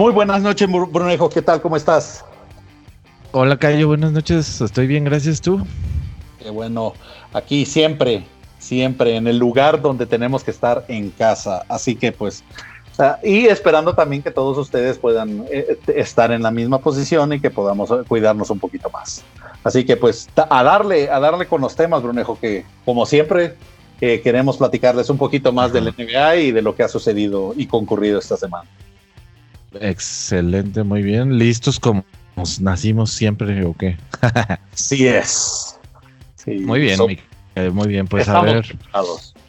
Muy buenas noches, Brunejo. ¿Qué tal? ¿Cómo estás? Hola, Cayo. Buenas noches. Estoy bien, gracias. ¿Tú? Qué bueno. Aquí siempre, siempre en el lugar donde tenemos que estar en casa. Así que, pues, y esperando también que todos ustedes puedan eh, estar en la misma posición y que podamos cuidarnos un poquito más. Así que, pues, a darle, a darle con los temas, Brunejo, que como siempre queremos platicarles un poquito más del NBA y de lo que ha sucedido y concurrido esta semana. Excelente, muy bien. ¿Listos como nacimos siempre o qué? sí es. muy bien, muy bien. Pues a ver,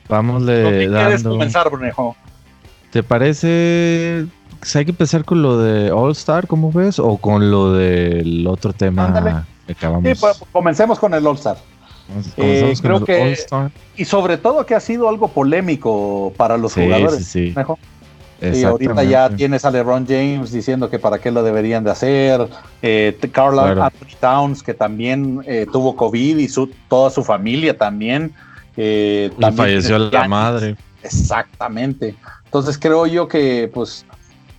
vamos de quieres comenzar, Brunejo? ¿Te parece que hay que empezar con lo de All Star, ¿cómo ves? ¿O con lo del otro tema que acabamos? Sí, pues, comencemos con el All Star. Eh, creo que y sobre todo que ha sido algo polémico para los jugadores. Sí, sí. Ahorita ya tienes a LeBron James diciendo que para qué lo deberían de hacer. Eh, Carla Towns, que también eh, tuvo COVID y su, toda su familia también. Eh, falleció la madre. Exactamente. Entonces creo yo que, pues,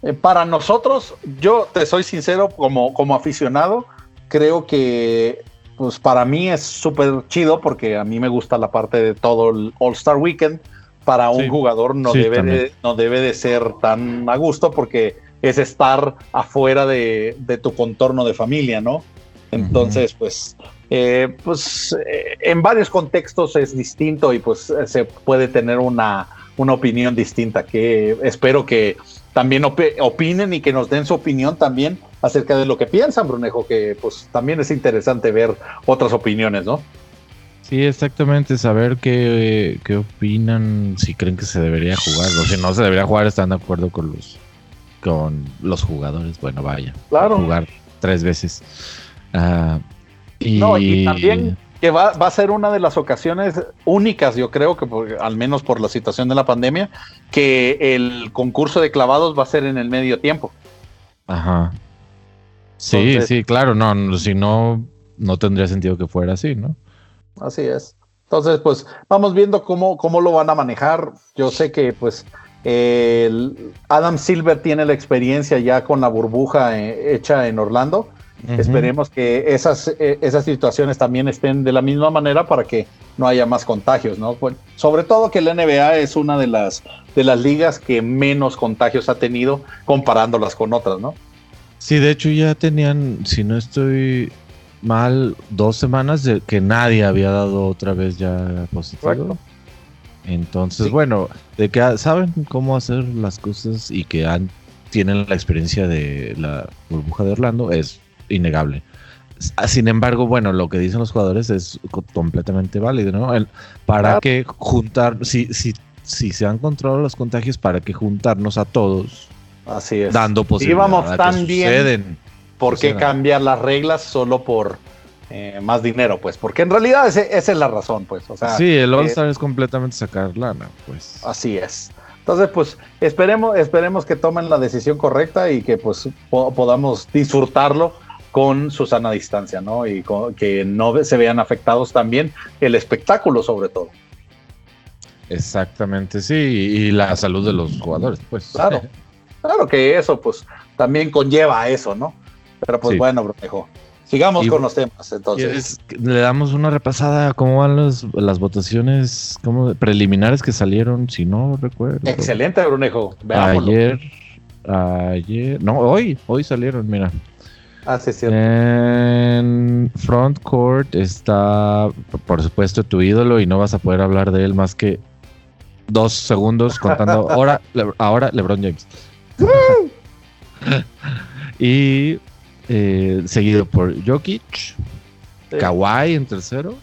eh, para nosotros, yo te soy sincero, como, como aficionado, creo que pues para mí es súper chido porque a mí me gusta la parte de todo el All Star Weekend. Para un jugador no, debe de, no debe de ser tan a gusto porque es estar afuera de, tu contorno de familia, ¿no? Entonces, pues, eh, pues eh, en varios contextos es distinto y pues se puede tener una, una opinión distinta que espero que también opinen y que nos den su opinión también acerca de lo que piensan, Brunejo, que pues también es interesante ver otras opiniones, ¿no? Sí, exactamente, saber qué, qué opinan, si creen que se debería jugar, o si no se debería jugar, están de acuerdo con los con los jugadores, bueno, vaya, claro. jugar tres veces. Ah, y... No, y también que va, a ser una de las ocasiones únicas, yo creo que al menos por la situación de la pandemia, que el concurso de clavados va a ser en el medio tiempo. Ajá. Sí, sí, claro, no, si no, no tendría sentido que fuera así, ¿no? Así es. Entonces, pues vamos viendo cómo, cómo lo van a manejar. Yo sé que, pues, Adam Silver tiene la experiencia ya con la burbuja eh, hecha en Orlando. Esperemos que esas, eh, esas situaciones también estén de la misma manera para que no haya más contagios, ¿no? sobre todo que la NBA es una de las, de las ligas que menos contagios ha tenido comparándolas con otras, ¿no? Sí, de hecho ya tenían, si no estoy mal, dos semanas de que nadie había dado otra vez ya positivo. Entonces, bueno, de que saben cómo hacer las cosas y que han, tienen la experiencia de la burbuja de Orlando, es innegable. Sin embargo, bueno, lo que dicen los jugadores es completamente válido, ¿no? para que juntar, si, si, si se han controlado los contagios, para que juntarnos a todos. Así es. Dando posibilidades. vamos tan bien. ¿Por qué cambiar las reglas solo por eh, más dinero? Pues, porque en realidad esa es la razón, pues. O sea, sí, el All-Star eh, es completamente sacar lana, pues. Así es. Entonces, pues, esperemos, esperemos que tomen la decisión correcta y que pues podamos disfrutarlo con su sana distancia, ¿no? Y que no se vean afectados también el espectáculo, sobre todo. Exactamente, sí, y la salud de los jugadores, pues. Claro, claro que eso, pues, también conlleva a eso, ¿no? Pero pues bueno, Brunejo, sigamos con los temas, entonces. Le damos una repasada a cómo van las votaciones como preliminares que salieron, si no recuerdo. Excelente, Brunejo. Ayer, ayer, no, hoy, hoy salieron, mira. Ah, sí, cierto. En Front Court está, por supuesto, tu ídolo y no vas a poder hablar de él más que dos segundos contando. ahora, ahora LeBron James. y eh, seguido por Jokic, Kawhi en tercero.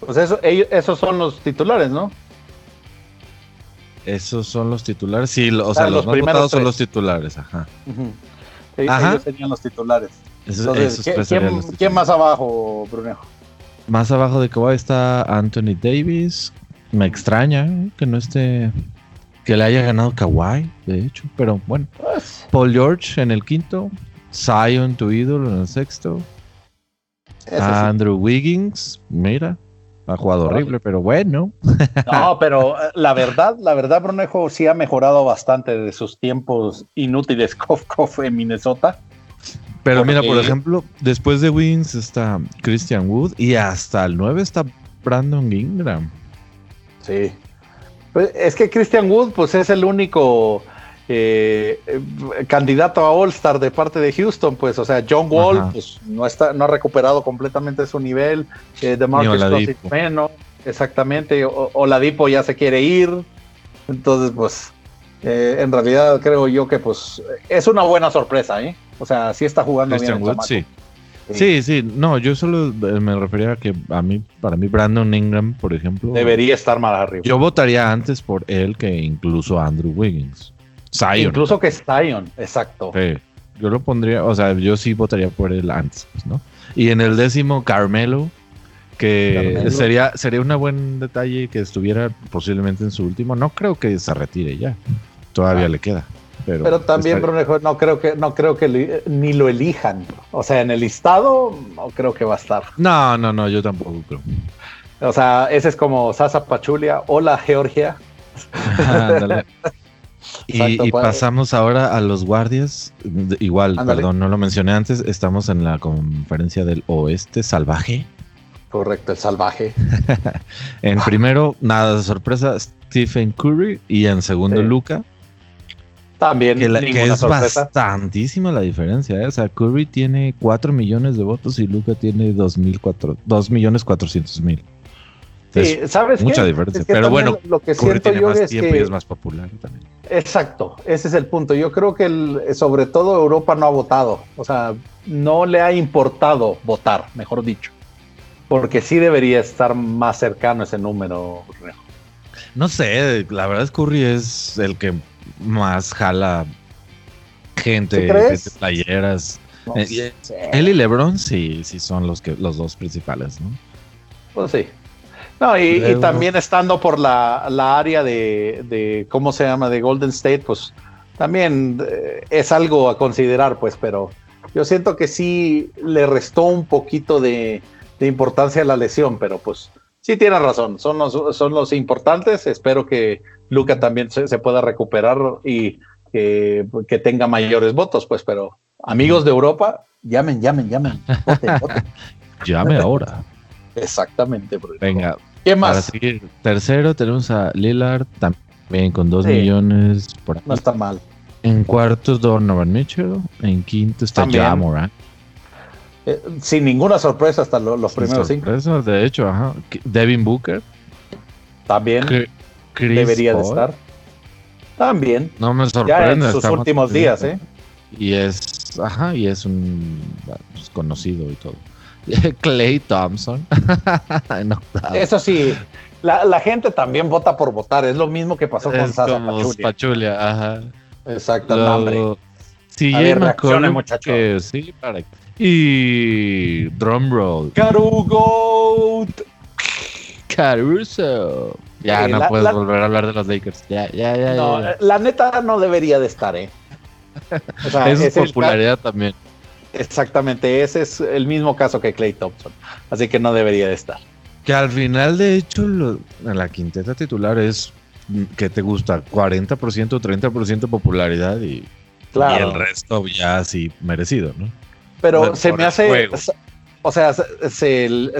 Pues eso, esos son los titulares, ¿no? Esos son los titulares, sí, o sea, los, más votados son los titulares, ajá. Ellos serían los titulares. ¿quién, más abajo, Brunejo? Más abajo de Kawhi está Anthony Davis. Me extraña que no esté. Que le haya ganado Kawhi, de hecho. Pero bueno. Pues. Paul George en el quinto. Zion, tu ídolo, en el sexto. Andrew Wiggins, mira. Ha jugado horrible, pero bueno. No, pero eh, la verdad, la verdad, Brunejo sí ha mejorado bastante de sus tiempos inútiles Kof Kof en Minnesota. Pero mira, por ejemplo, después de Wings está Christian Wood y hasta el 9 está Brandon Ingram. Sí. Pues es que Christian Wood, pues es el único eh, candidato a All-Star de parte de Houston, pues, o sea, John Wall, pues no está, no ha recuperado completamente su nivel, eh, de Marcus menos, exactamente, o, Oladipo ya se quiere ir, entonces, pues, eh, en realidad creo yo que, pues, es una buena sorpresa, ¿eh? O sea, sí está jugando bien. Wood, sí. Sí, sí, no, yo solo eh, me refería a que a mí, para mí, Brandon Ingram, por ejemplo. Debería estar más arriba. Yo votaría antes por él que incluso Andrew Wiggins. Zion. Incluso que Zion, exacto. Sí, yo lo pondría, o sea, yo sí votaría por él antes, pues, ¿no? Y en el décimo, Carmelo, que sería sería un buen detalle que estuviera posiblemente en su último. No creo que se retire ya. Todavía ah. le queda. Pero, también, Brunejo, no creo que, no creo que ni lo elijan. O sea, en el listado no creo que va a estar. No, no, no, yo tampoco creo. O sea, ese es como Sasa Pachulia. Hola, Georgia. y, pasamos ahora a los guardias. Igual, perdón, no lo mencioné antes. Estamos en la conferencia del oeste salvaje. Correcto, el salvaje. en primero, nada de sorpresa, Stephen Curry. Y en segundo, Luca. También que, es bastantísima la diferencia. ¿eh? O sea, Curry tiene 4 millones de votos y Luca tiene 2, millones 400 mil. Sí, ¿sabes Mucha diferencia. Pero bueno, lo que Curry tiene más es tiempo y es más popular también. Exacto, ese es el punto. Yo creo que sobre todo Europa no ha votado. O sea, no le ha importado votar, mejor dicho. Porque sí debería estar más cercano ese número. No sé, la verdad es Curry es el que más jala gente, de playeras. Eh, él y LeBron sí, sí son los que los dos principales, ¿no? Pues sí. No, y, también estando por la, área de, ¿cómo se llama? De Golden State, pues también eh, es algo a considerar, pues, pero yo siento que sí le restó un poquito de, importancia a la lesión, pero pues sí tiene razón, son los, son los importantes, espero que Luca también se, pueda recuperar y que, tenga mayores votos, pues, pero amigos de Europa, llamen, llamen, llamen. Llame ahora. Exactamente. Venga. ¿Qué más? tercero tenemos a Lillard también con dos millones por No está mal. En cuarto Donovan Mitchell. En quinto está Jamoran. Eh, sin ninguna sorpresa hasta los primeros cinco. De hecho, ajá. Devin Booker. También debería de estar. También. No me sorprende. Ya en sus últimos días, ¿eh? Y es, ajá, y es un pues, conocido y todo. Clay Thompson. Eso sí, la, gente también vota por votar. Es lo mismo que pasó con Sasa Pachulia. Pachulia. Ajá. Exacto, Lo... hambre. Sí, a ver, reaccione, muchacho. sí, para... Y drumroll. Carugo. Caruso. Ya no puedes volver a hablar de los Lakers. Ya, ya, ya. No, la neta no debería de estar, ¿eh? O sea, es popularidad también. Exactamente, ese es el mismo caso que Clay Thompson. Así que no debería de estar. Que al final, de hecho, en la quinteta titular es que te gusta 40% o 30% popularidad y, el resto ya así merecido, ¿no? Pero se me hace, o sea,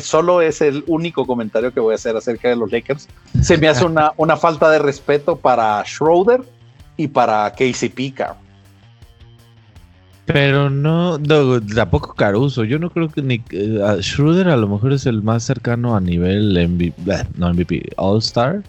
solo es el único comentario que voy a hacer acerca de los Lakers. Se me hace una, una falta de respeto para Schroeder y para KCP, Pero no, tampoco Caruso. Yo no creo que ni uh, Schroeder a lo mejor es el más cercano a nivel MVP, no MVP, All Star.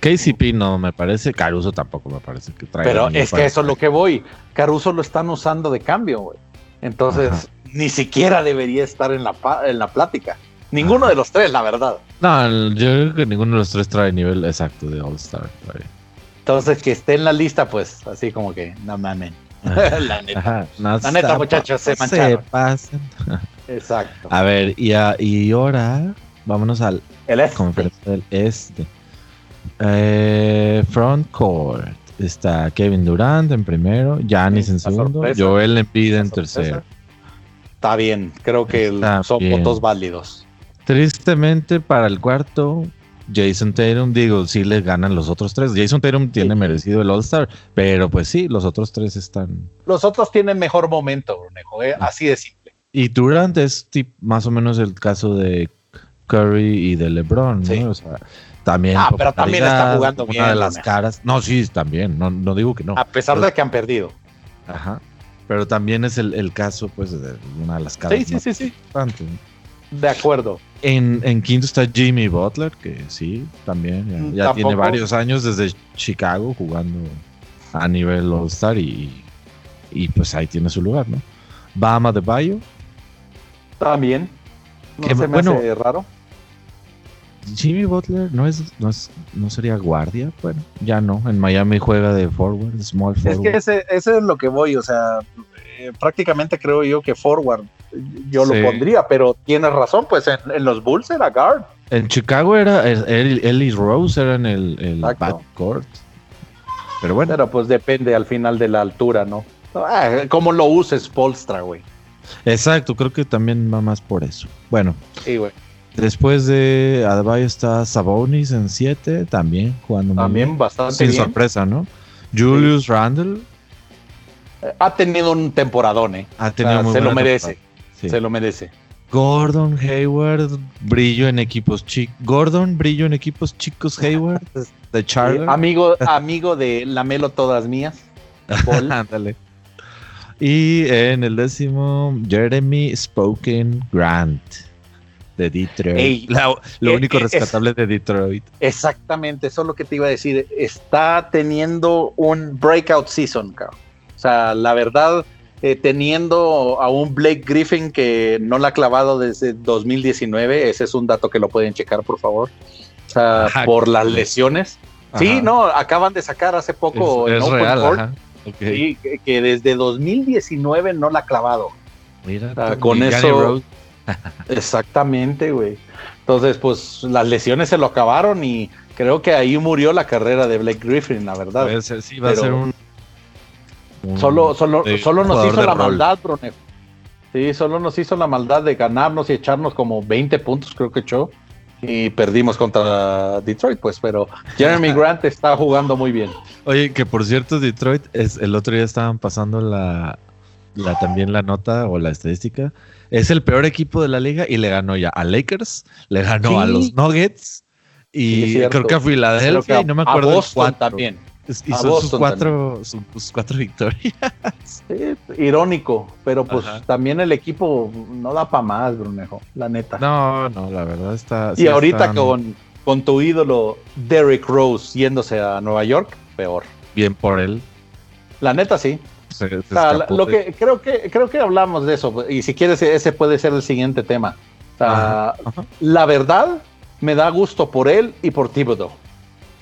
KCP no me parece, Caruso tampoco me parece que traiga. Pero es que eso es lo que voy. Caruso lo están usando de cambio, güey. Entonces, ni siquiera debería estar en la, en la plática. Ninguno de los tres, la verdad. No, yo creo que ninguno de los tres trae nivel exacto de All Star. Entonces, que esté en la lista, pues, así como que, no mames. la neta, la neta muchachos, se mancharon. Se pasan. Exacto. A ver, y, y ahora vámonos al El este. conferencia del este. Eh, front court. Está Kevin Durant en primero, Giannis en segundo, Joel Embiid en tercero. Está bien, creo que son votos válidos. Tristemente para el cuarto, Jason Tatum, digo, sí le ganan los otros tres. Jason Tatum tiene merecido el All-Star, pero pues sí, los otros tres están. Los otros tienen mejor momento, Brunejo, ¿eh? así de simple. Y Durant es más o menos el caso de Curry y de LeBron, ¿no? O sea, también. Ah, pero también está jugando una bien. de las caras. No, sí, también. No, no digo que no. A pesar de que han perdido. Ajá. Pero también es el, el caso, pues, de una de las caras. Sí, sí, sí, sí. Importantes. De acuerdo. En, en, quinto está Jimmy Butler, que sí, también ya, ya tiene varios años desde Chicago jugando a nivel All-Star y, y, pues ahí tiene su lugar, ¿no? Bama de Bayo. También. No se me bueno, hace raro. Jimmy Butler no es, no es, no sería guardia, bueno, ya no. En Miami juega de forward, small forward. Es que ese, ese es lo que voy, o sea, eh, prácticamente creo yo que forward yo sí. lo pondría, pero tienes razón, pues en, en, los Bulls era guard. En Chicago era él, él y Rose eran el, el backcourt. Pero bueno. Pero pues depende al final de la altura, ¿no? Ah, ¿Cómo lo uses, Polstra, güey? Exacto, creo que también va más por eso. Bueno. Sí, güey. Después de Adebayo está Sabonis en 7, también jugando También muy bien. bastante Sin bien. sorpresa, ¿no? Julius sí. Randle. Ha tenido un temporadón, ¿eh? Ha tenido o sea, muy se lo merece. Sí. Se lo merece. Gordon Hayward, brillo en equipos chicos. Gordon, brillo en equipos chicos Hayward, de Charlotte. amigo, amigo de Lamelo todas mías. Ándale. y en el décimo, Jeremy Spoken Grant de Detroit. Ey, La, lo eh, único eh, rescatable es, de Detroit. Exactamente, eso es lo que te iba a decir. Está teniendo un breakout season, cabrón. O sea, la verdad, eh, teniendo a un Blake Griffin que no la ha clavado desde 2019, ese es un dato que lo pueden checar, por favor. O sea, ajá, por las lesiones. Ajá. Sí, no, acaban de sacar hace poco es, es en real, Court. Okay. sí, que, que, desde 2019 no la ha clavado. Mira, o sea, con eso. Exactamente, güey. Entonces, pues las lesiones se lo acabaron y creo que ahí murió la carrera de Blake Griffin, la verdad. Sí, va Pero a ser un. Un solo solo, solo nos hizo la rol. maldad, Brone. Sí, solo nos hizo la maldad de ganarnos y echarnos como 20 puntos, creo que echó. Y perdimos contra Detroit, pues, pero Jeremy Grant está jugando muy bien. Oye, que por cierto, Detroit, es, el otro día estaban pasando la, la también la nota o la estadística. Es el peor equipo de la liga y le ganó ya a Lakers, le ganó sí. a los Nuggets y sí, creo que a Filadelfia y no me acuerdo a Boston también. Y son sus cuatro, sus cuatro victorias. Sí, irónico, pero pues Ajá. también el equipo no da para más, Brunejo, la neta. No, no, la verdad está. Y sí ahorita con, con tu ídolo Derrick Rose yéndose a Nueva York, peor. Bien por él. La neta sí. Se, se o sea, lo que creo que creo que hablamos de eso y si quieres ese puede ser el siguiente tema. O sea, ajá, ajá. la verdad me da gusto por él y por Thibodeau.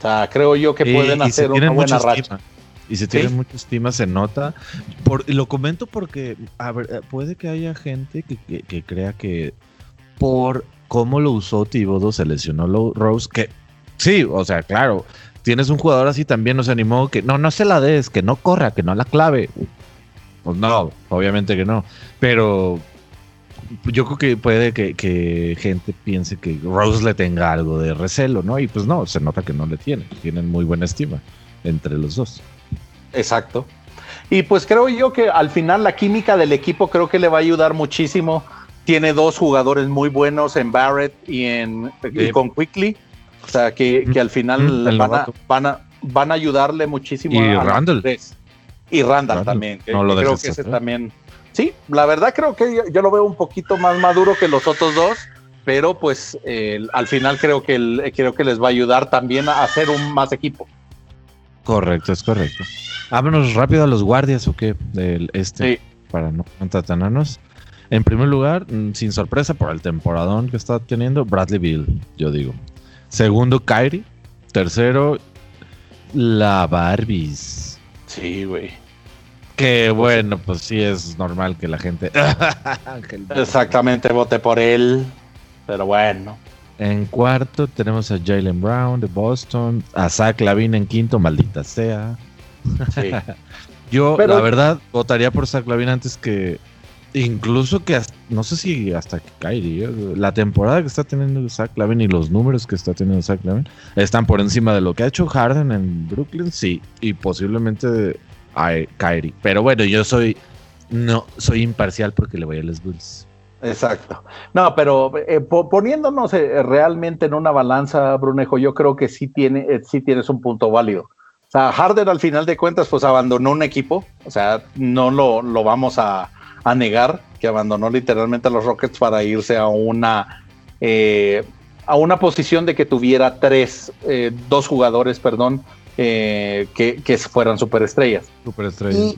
O sea, creo yo que pueden y, hacer y una buena racha. Estima. Y si tienen ¿Sí? mucha estima, se nota. Por, lo comento porque a ver, eh, puede que haya gente que, que, que, crea que por cómo lo usó Thibodeau se lesionó Rose, que sí, o sea, claro, tienes un jugador así también, nos animó que no, no se la des, que no corra, que no la clave. Pues no, obviamente que no. Pero yo creo que puede que, que, gente piense que Rose le tenga algo de recelo, ¿no? Y pues no, se nota que no le tiene. Tienen muy buena estima entre los dos. Exacto. Y pues creo yo que al final la química del equipo creo que le va a ayudar muchísimo. Tiene dos jugadores muy buenos en Barrett y, en, y con Quickly. O sea, que, que al final van, a, van, a, van, a, ayudarle muchísimo y a, Randall. Y Randall, Randall. también. Que, no lo creo que ese también. Sí, la verdad creo que yo, yo, lo veo un poquito más maduro que los otros dos, pero pues eh, al final creo que, el, creo que les va a ayudar también a hacer un más equipo. Correcto, es correcto. Vámonos rápido a los guardias o qué del este sí. para no entretenernos. En primer lugar, mm, sin sorpresa por el temporadón que está teniendo, Bradley Bill, yo digo. Segundo, Kyrie. Tercero, la Barbies. Sí, güey. Que bueno, pues sí es normal que la gente. Exactamente, vote por él. Pero bueno. En cuarto tenemos a Jalen Brown de Boston. A Zach Lavine en quinto, maldita sea. Sí. Yo, Pero... la verdad, votaría por Zach Lavine antes que, Incluso que no sé si hasta que Kyrie, ¿eh? la temporada que está teniendo Zach Lavin y los números que está teniendo Zach Lavin están por encima de lo que ha hecho Harden en Brooklyn, sí, y posiblemente a Kyrie. Pero bueno, yo soy no soy imparcial porque le voy a los Bulls. Exacto. No, pero eh, poniéndonos eh, realmente en una balanza, Brunejo, yo creo que sí, tiene, sí tienes un punto válido. O sea, Harden al final de cuentas pues abandonó un equipo, o sea, no lo, lo vamos a, a negar que abandonó literalmente a los Rockets para irse a una eh, a una posición de que tuviera tres, eh, dos jugadores, perdón, eh, que, que, fueran superestrellas. Superestrellas.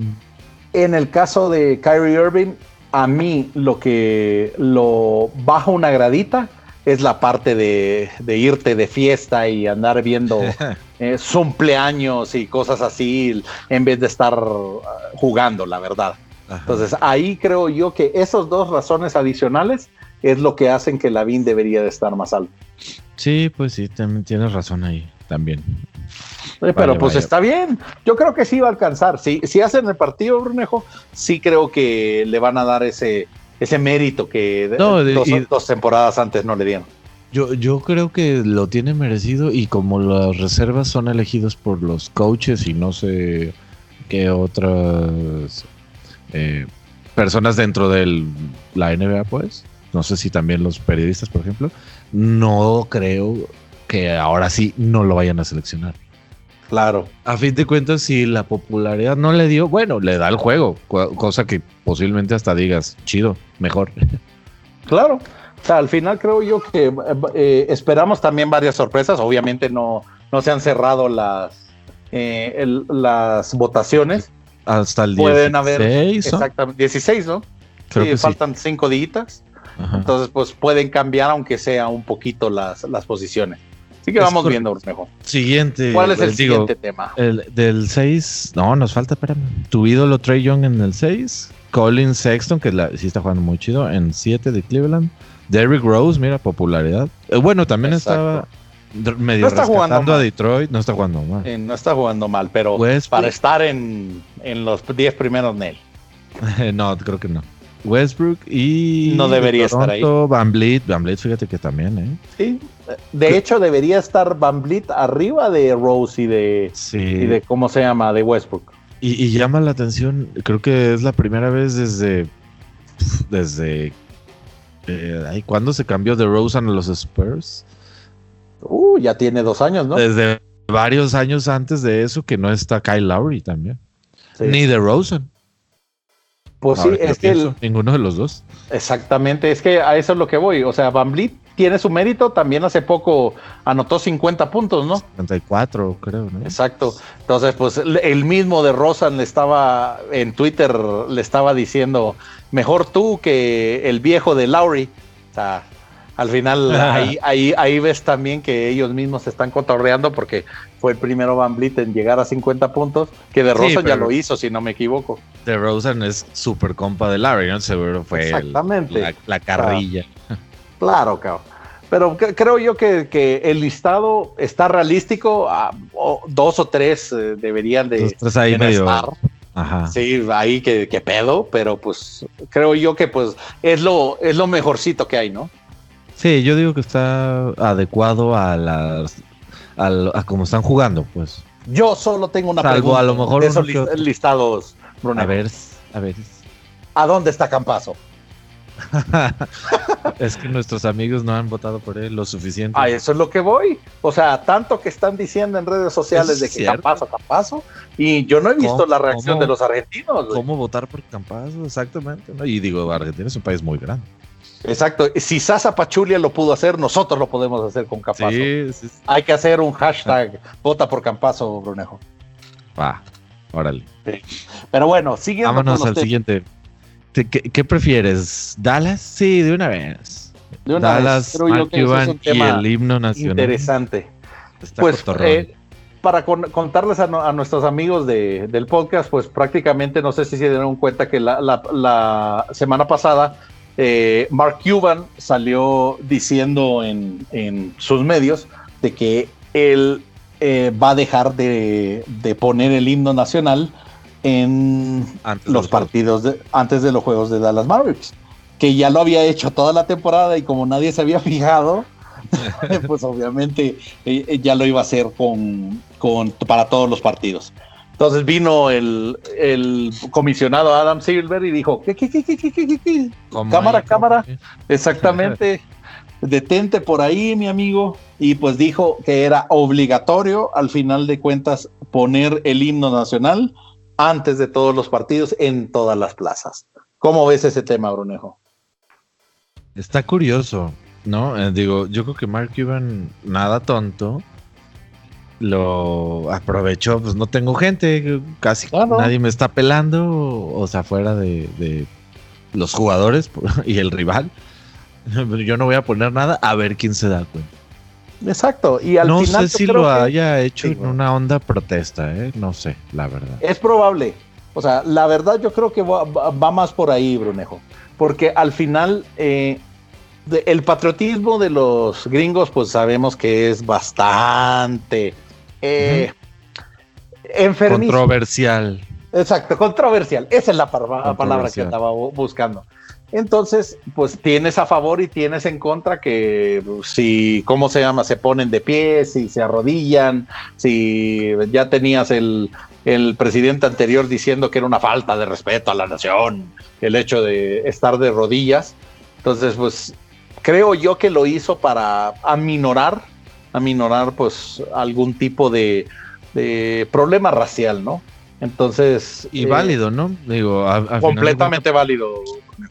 en el caso de Kyrie Irving, a mí lo que lo baja una gradita es la parte de, de irte de fiesta y andar viendo cumpleaños y cosas así en vez de estar jugando, la verdad. Entonces ahí creo yo que esas dos razones adicionales es lo que hacen que la VIN debería de estar más alto. Sí, pues sí, también tienes razón ahí también. Eh, pero pues está bien. Yo creo que sí va a alcanzar. Si, si hacen el partido, Brunejo, sí creo que le van a dar ese, ese mérito que dos, temporadas antes no le dieron. Yo, yo creo que lo tiene merecido y como las reservas son elegidos por los coaches y no sé qué otras eh, personas dentro de la NBA, pues, no sé si también los periodistas, por ejemplo, no creo que ahora sí no lo vayan a seleccionar. Claro. A fin de cuentas, si la popularidad no le dio, bueno, le da el juego, cosa que posiblemente hasta digas, chido, mejor. Claro. O sea, al final creo yo que eh, esperamos también varias sorpresas. Obviamente no, no se han cerrado las, eh, las votaciones hasta el Pueden haber exactamente 16, ¿no? sí, faltan cinco días. Entonces, pues pueden cambiar aunque sea un poquito las, las posiciones. Así que vamos viendo mejor. Siguiente. ¿Cuál es el siguiente tema? El del 6. No, nos falta, espérame. Tu ídolo Trey Young en el 6. Colin Sexton, que la, sí está jugando muy chido, en 7 de Cleveland. Derrick Rose, mira, popularidad. Eh, bueno, también estaba medio no está jugando a Detroit, no está jugando mal. Eh, no está jugando mal, pero para estar en, los 10 primeros Nel. no, creo que no. Westbrook y no debería estar ahí. Van Vliet, Van fíjate que también, ¿eh? Sí, de hecho debería estar Van Vliet arriba de Rose y de, y de cómo se llama, de Westbrook. Y, llama la atención, creo que es la primera vez desde desde eh, ¿cuándo se cambió de Rose a los Spurs? Uh, ya tiene dos años, ¿no? Desde varios años antes de eso que no está Kyle Lowry también. Ni de Rosen. Pues sí, es que ninguno de los dos. Exactamente, es que a eso es lo que voy. O sea, Van Vliet tiene su mérito, también hace poco anotó 50 puntos, ¿no? 54, creo, ¿no? Exacto. Entonces, pues el mismo de Rosen le estaba en Twitter le estaba diciendo, mejor tú que el viejo de Lowry. O sea, al final ahí, ahí, ahí ves también que ellos mismos se están cotorreando porque fue el primero Van Vliet en llegar a 50 puntos, que de Rosen ya lo hizo, si no me equivoco. De Rosen es súper compa de Larry, ¿no? Seguro fue Exactamente. la, carrilla. Claro, cabrón. Pero creo yo que, el listado está realístico. dos o tres eh, deberían de, estar. Sí, ahí que, que, pedo, pero pues creo yo que pues es lo, es lo mejorcito que hay, ¿no? Sí, yo digo que está adecuado a las a, cómo están jugando, pues. Yo solo tengo una pregunta a lo mejor de esos listados, A ver, a ver. ¿A dónde está Campazo? es que nuestros amigos no han votado por él lo suficiente. A eso es lo que voy. O sea, tanto que están diciendo en redes sociales de que Campazo, Campazo, y yo no he visto la reacción de los argentinos. ¿Cómo votar por Campazo? Exactamente. Y digo, Argentina es un país muy grande. Exacto. Si Sasa Pachulia lo pudo hacer, nosotros lo podemos hacer con Campazo. Hay que hacer un hashtag vota por Campazo, Brunejo. Va, órale. Pero bueno, siguiendo. Vámonos al siguiente. ¿Qué, prefieres? ¿Dallas? Sí, de una vez. De una Dallas, vez. y el himno nacional. Interesante. pues eh, para contarles a, nuestros amigos del podcast, pues prácticamente no sé si se dieron cuenta que la semana pasada eh, Mark Cuban salió diciendo en, sus medios de que él eh, va a dejar de, poner el himno nacional en los, partidos de, antes de los juegos de Dallas Mavericks, que ya lo había hecho toda la temporada y como nadie se había fijado, pues obviamente eh, ya lo iba a hacer con, con, para todos los partidos. Entonces vino el, el, comisionado Adam Silver y dijo, ¿qué, qué, qué, qué, qué, qué, Cámara, cámara. Exactamente. Detente por ahí, mi amigo. Y pues dijo que era obligatorio, al final de cuentas, poner el himno nacional antes de todos los partidos en todas las plazas. ¿Cómo ves ese tema, Brunejo? Está curioso, ¿no? Eh, digo, yo creo que Mark Cuban, nada tonto, lo aprovechó, pues no tengo gente, casi nadie me está pelando, o sea, fuera de, los jugadores y el rival. Yo no voy a poner nada a ver quién se da cuenta. Exacto. Y al no sé si lo haya hecho en una onda protesta, ¿eh? no sé, la verdad. Es probable. O sea, la verdad yo creo que va, más por ahí, Brunejo. Porque al final eh, el patriotismo de los gringos, pues sabemos que es bastante eh, Controversial. Exacto, controversial. Esa es la palabra que estaba buscando. Entonces, pues tienes a favor y tienes en contra que si, ¿cómo se llama? Se ponen de pie, si se arrodillan, si ya tenías el, el presidente anterior diciendo que era una falta de respeto a la nación, el hecho de estar de rodillas. Entonces, pues creo yo que lo hizo para aminorar aminorar pues algún tipo de, problema racial, ¿no? Entonces... Y válido, ¿no? Digo, completamente válido.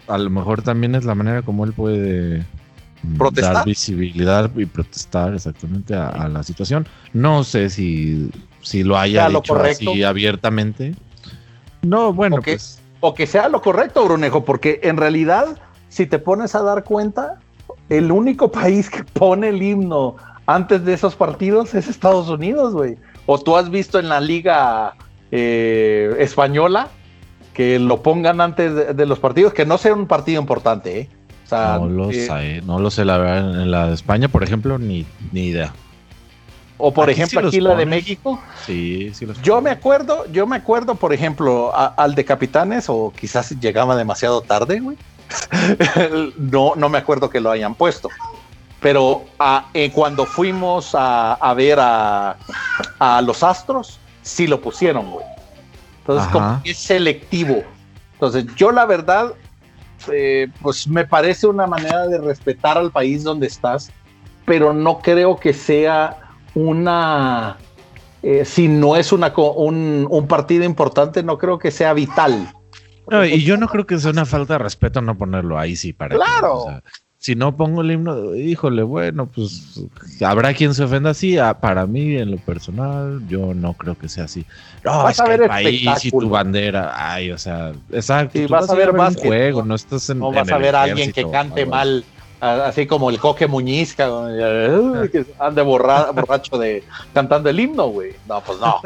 A lo mejor también es la manera como él puede ¿Protestar? dar visibilidad y protestar exactamente a, la situación. No sé si, si lo haya dicho así abiertamente. No, bueno, o que, pues... O que sea lo correcto, Brunejo, porque en realidad, si te pones a dar cuenta, el único país que pone el himno antes de esos partidos es Estados Unidos, güey. O tú has visto en la liga eh, española que lo pongan antes de, los partidos, que no sea un partido importante, ¿eh? no lo eh, sé, no lo sé, la verdad, en la de España, por ejemplo, ni, ni idea. O por ejemplo, aquí la de México. Sí, sí los Yo me acuerdo, yo me acuerdo, por ejemplo, al de Capitanes, o quizás llegaba demasiado tarde, güey. no, no me acuerdo que lo hayan puesto pero ah, eh, cuando fuimos a, ver a, los Astros, sí lo pusieron, güey. Entonces, como es selectivo. Entonces, yo la verdad, eh, pues me parece una manera de respetar al país donde estás, pero no creo que sea una, eh, si no es una, un, partido importante, no creo que sea vital. y yo no creo que sea una falta de respeto no ponerlo ahí, sí, para Claro si no pongo el himno, híjole, bueno, pues habrá quien se ofenda así. Ah, para mí, en lo personal, yo no creo que sea así. No, vas es a ver el país y tu bandera. Ay, o sea, exacto. Y vas, a ver, más juego, no estás en. No vas a ver a alguien que cante mal, así como el Coque Muñiz, que ande borracho de cantando el himno, güey. No, pues no.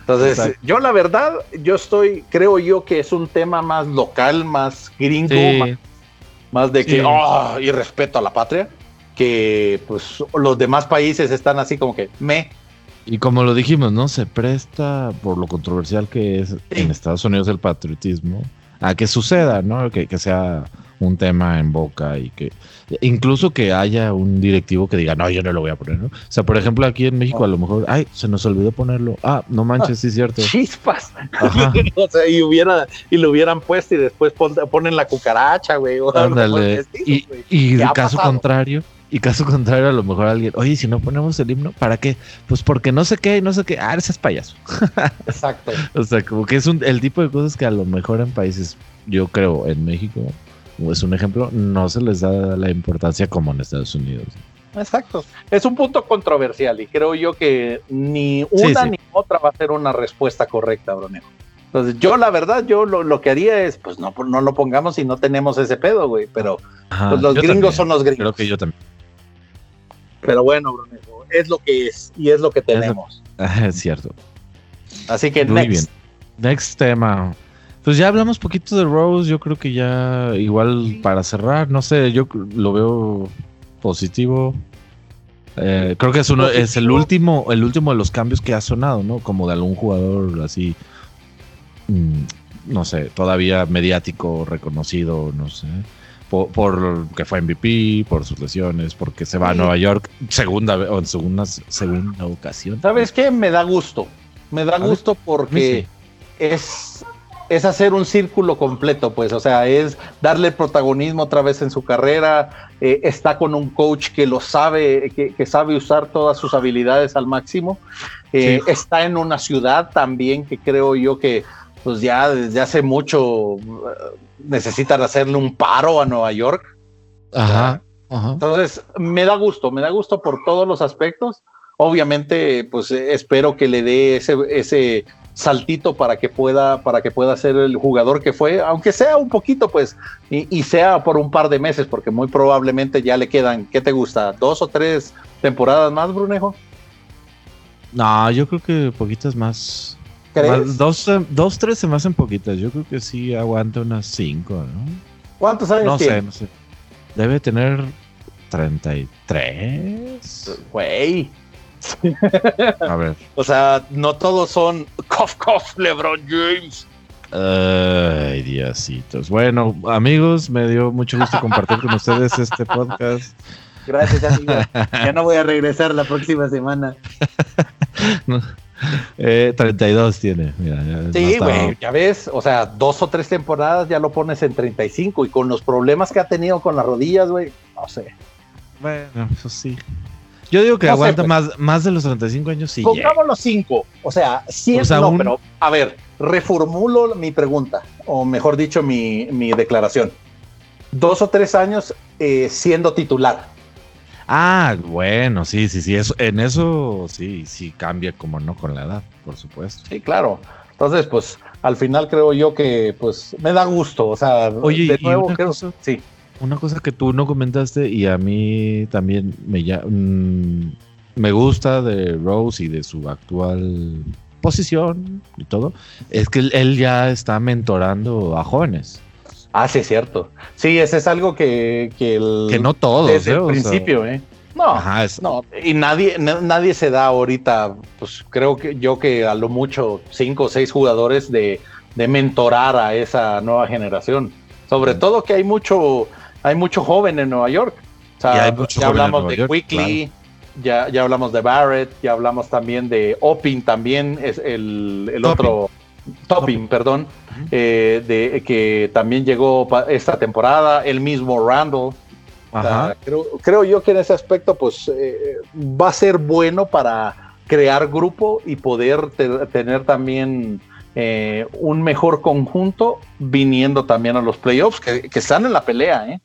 Entonces, yo la verdad, yo estoy, creo yo que es un tema más local, más gringo, más más de que, oh, y respeto a la patria, que pues los demás países están así como que me. Y como lo dijimos, ¿no? Se presta por lo controversial que es en Estados Unidos el patriotismo a que suceda, ¿no? Que, que sea un tema en boca y que incluso que haya un directivo que diga, no, yo no lo voy a poner, ¿no? O sea, por ejemplo, aquí en México a lo mejor, ay, se nos olvidó ponerlo. Ah, no manches, sí es cierto. Chispas. o sea, y, hubiera, y lo hubieran puesto y después ponen la cucaracha, güey. Ándale. y, y caso contrario, y caso contrario, a lo mejor alguien, oye, si no ponemos el himno, ¿para qué? Pues porque no sé qué, no sé qué. Ah, ese es payaso. Exacto. o sea, como que es un, el tipo de cosas que a lo mejor en países, yo creo, en México, es un ejemplo, no se les da la importancia como en Estados Unidos. Exacto. Es un punto controversial y creo yo que ni una ni otra va a ser una respuesta correcta, Bronejo. Entonces, yo la verdad, yo lo, que haría es, pues no, no lo pongamos si no tenemos ese pedo, güey, pero pues, los gringos son los gringos. Creo que yo también. Pero bueno, Bronejo, es lo que es y es lo que tenemos. Es, cierto. Así que Muy bien. Next tema. Pues ya hablamos poquito de Rose, yo creo que ya igual para cerrar, no sé, yo lo veo positivo. Eh, creo que es uno, es el último, el último de los cambios que ha sonado, ¿no? Como de algún jugador así mm, no sé, todavía mediático, reconocido, no sé. Por, que fue MVP, por sus lesiones, porque se va a Nueva York segunda o en segunda, segunda ocasión. ¿Sabes qué? Me da gusto. Me da gusto porque es es hacer un círculo completo, pues, o sea, es darle protagonismo otra vez en su carrera, eh, está con un coach que lo sabe, que, sabe usar todas sus habilidades al máximo, eh, está en una ciudad también que creo yo que pues ya desde hace mucho eh, necesitan hacerle un paro a Nueva York. Ajá, Entonces, me da gusto, me da gusto por todos los aspectos. Obviamente, pues espero que le dé ese, ese saltito para que pueda, para que pueda ser el jugador que fue, aunque sea un poquito, pues, y, sea por un par de meses, porque muy probablemente ya le quedan, ¿qué te gusta? ¿Dos o tres temporadas más, Brunejo? No, yo creo que poquitas más. dos, dos, tres se me hacen poquitas. Yo creo que sí aguanta unas cinco, ¿no? ¿Cuántos años no tiene? sé, no sé. Debe tener 33. Güey. A ver. O sea, no todos son cough cough LeBron James. Ay, diositos. Bueno, amigos, me dio mucho gusto compartir con ustedes este podcast. Gracias, amigo. Ya no voy a regresar la próxima semana. 32 eh, tiene. Mira, sí, güey, ya ves, o sea, dos o tres temporadas ya lo pones en 35 y con los problemas que ha tenido con las rodillas, güey, no sé. Bueno, eso sí. Yo digo que aguanta pues. más, más de los 35 años. Sí, Pongamos los 5. O sea, sí no, pero a ver, reformulo mi pregunta, o mejor dicho, mi, declaración. Dos o tres años eh, siendo titular. Ah, bueno, sí, sí, sí. Eso, en eso sí, sí cambia, como no, con la edad, por supuesto. Sí, claro. Entonces, pues, al final creo yo que, pues, me da gusto. O sea, Oye, de nuevo, creo, sí. Una cosa que tú no comentaste y a mí también me, mm, me gusta de Rose y de su actual posición y todo, es que él ya está mentorando a jóvenes. Ah, sí, es cierto. Sí, ese es algo que... Que, que no todos. Desde el ¿eh? principio, ¿eh? No, no, y nadie, nadie se da ahorita, pues creo que yo que a lo mucho cinco o seis jugadores de, de mentorar a esa nueva generación. Sobre todo que hay mucho, hay mucho joven en Nueva York. ya hablamos de Quickly, ya, ya hablamos de Barrett, ya hablamos también de Opin, también es el, otro. Topping, perdón, eh, de, que también llegó esta temporada, el mismo Randall. creo, yo que en ese aspecto, pues eh, va a ser bueno para crear grupo y poder tener también eh, un mejor conjunto viniendo también a los playoffs, que, que están en la pelea, ¿eh?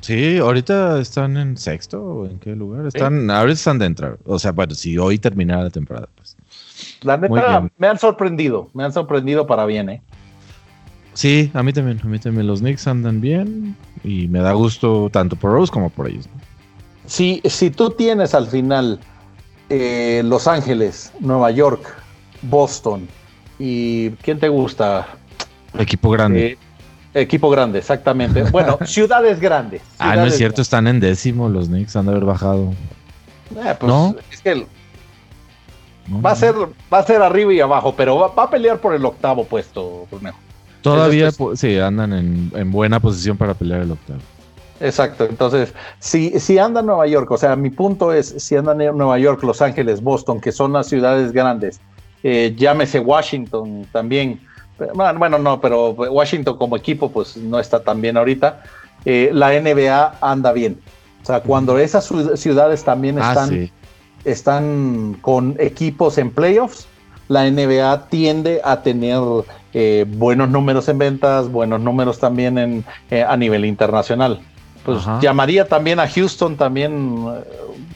Sí, ahorita están en sexto o en qué lugar están. Ahorita están dentro. O sea, bueno, si hoy terminara la temporada, pues. La neta, me han sorprendido, me han sorprendido para bien, ¿eh? Sí, a mí también, a mí también. Los Knicks andan bien y me da gusto tanto por Rose como por ellos. Si, si tú tienes al final eh, Los Ángeles, Nueva York, Boston y ¿quién te gusta? Equipo grande. Eh, Equipo grande, exactamente. Bueno, ciudades grandes. ah, no es cierto, están en décimo los Knicks, han de haber bajado. Eh, pues, ¿No? es que va, a ser, va a ser arriba y abajo, pero va, a pelear por el octavo puesto, Brunejo. Todavía sí, andan en, buena posición para pelear el octavo. Exacto, entonces, si, si anda Nueva York, o sea, mi punto es, si andan en Nueva York, Los Ángeles, Boston, que son las ciudades grandes, eh, llámese Washington también, bueno, no, pero Washington como equipo pues no está tan bien ahorita. Eh, la NBA anda bien. O sea, cuando esas ciudades también ah, están, están con equipos en playoffs, la NBA tiende a tener eh, buenos números en ventas, buenos números también en, eh, a nivel internacional. Pues llamaría también a Houston, también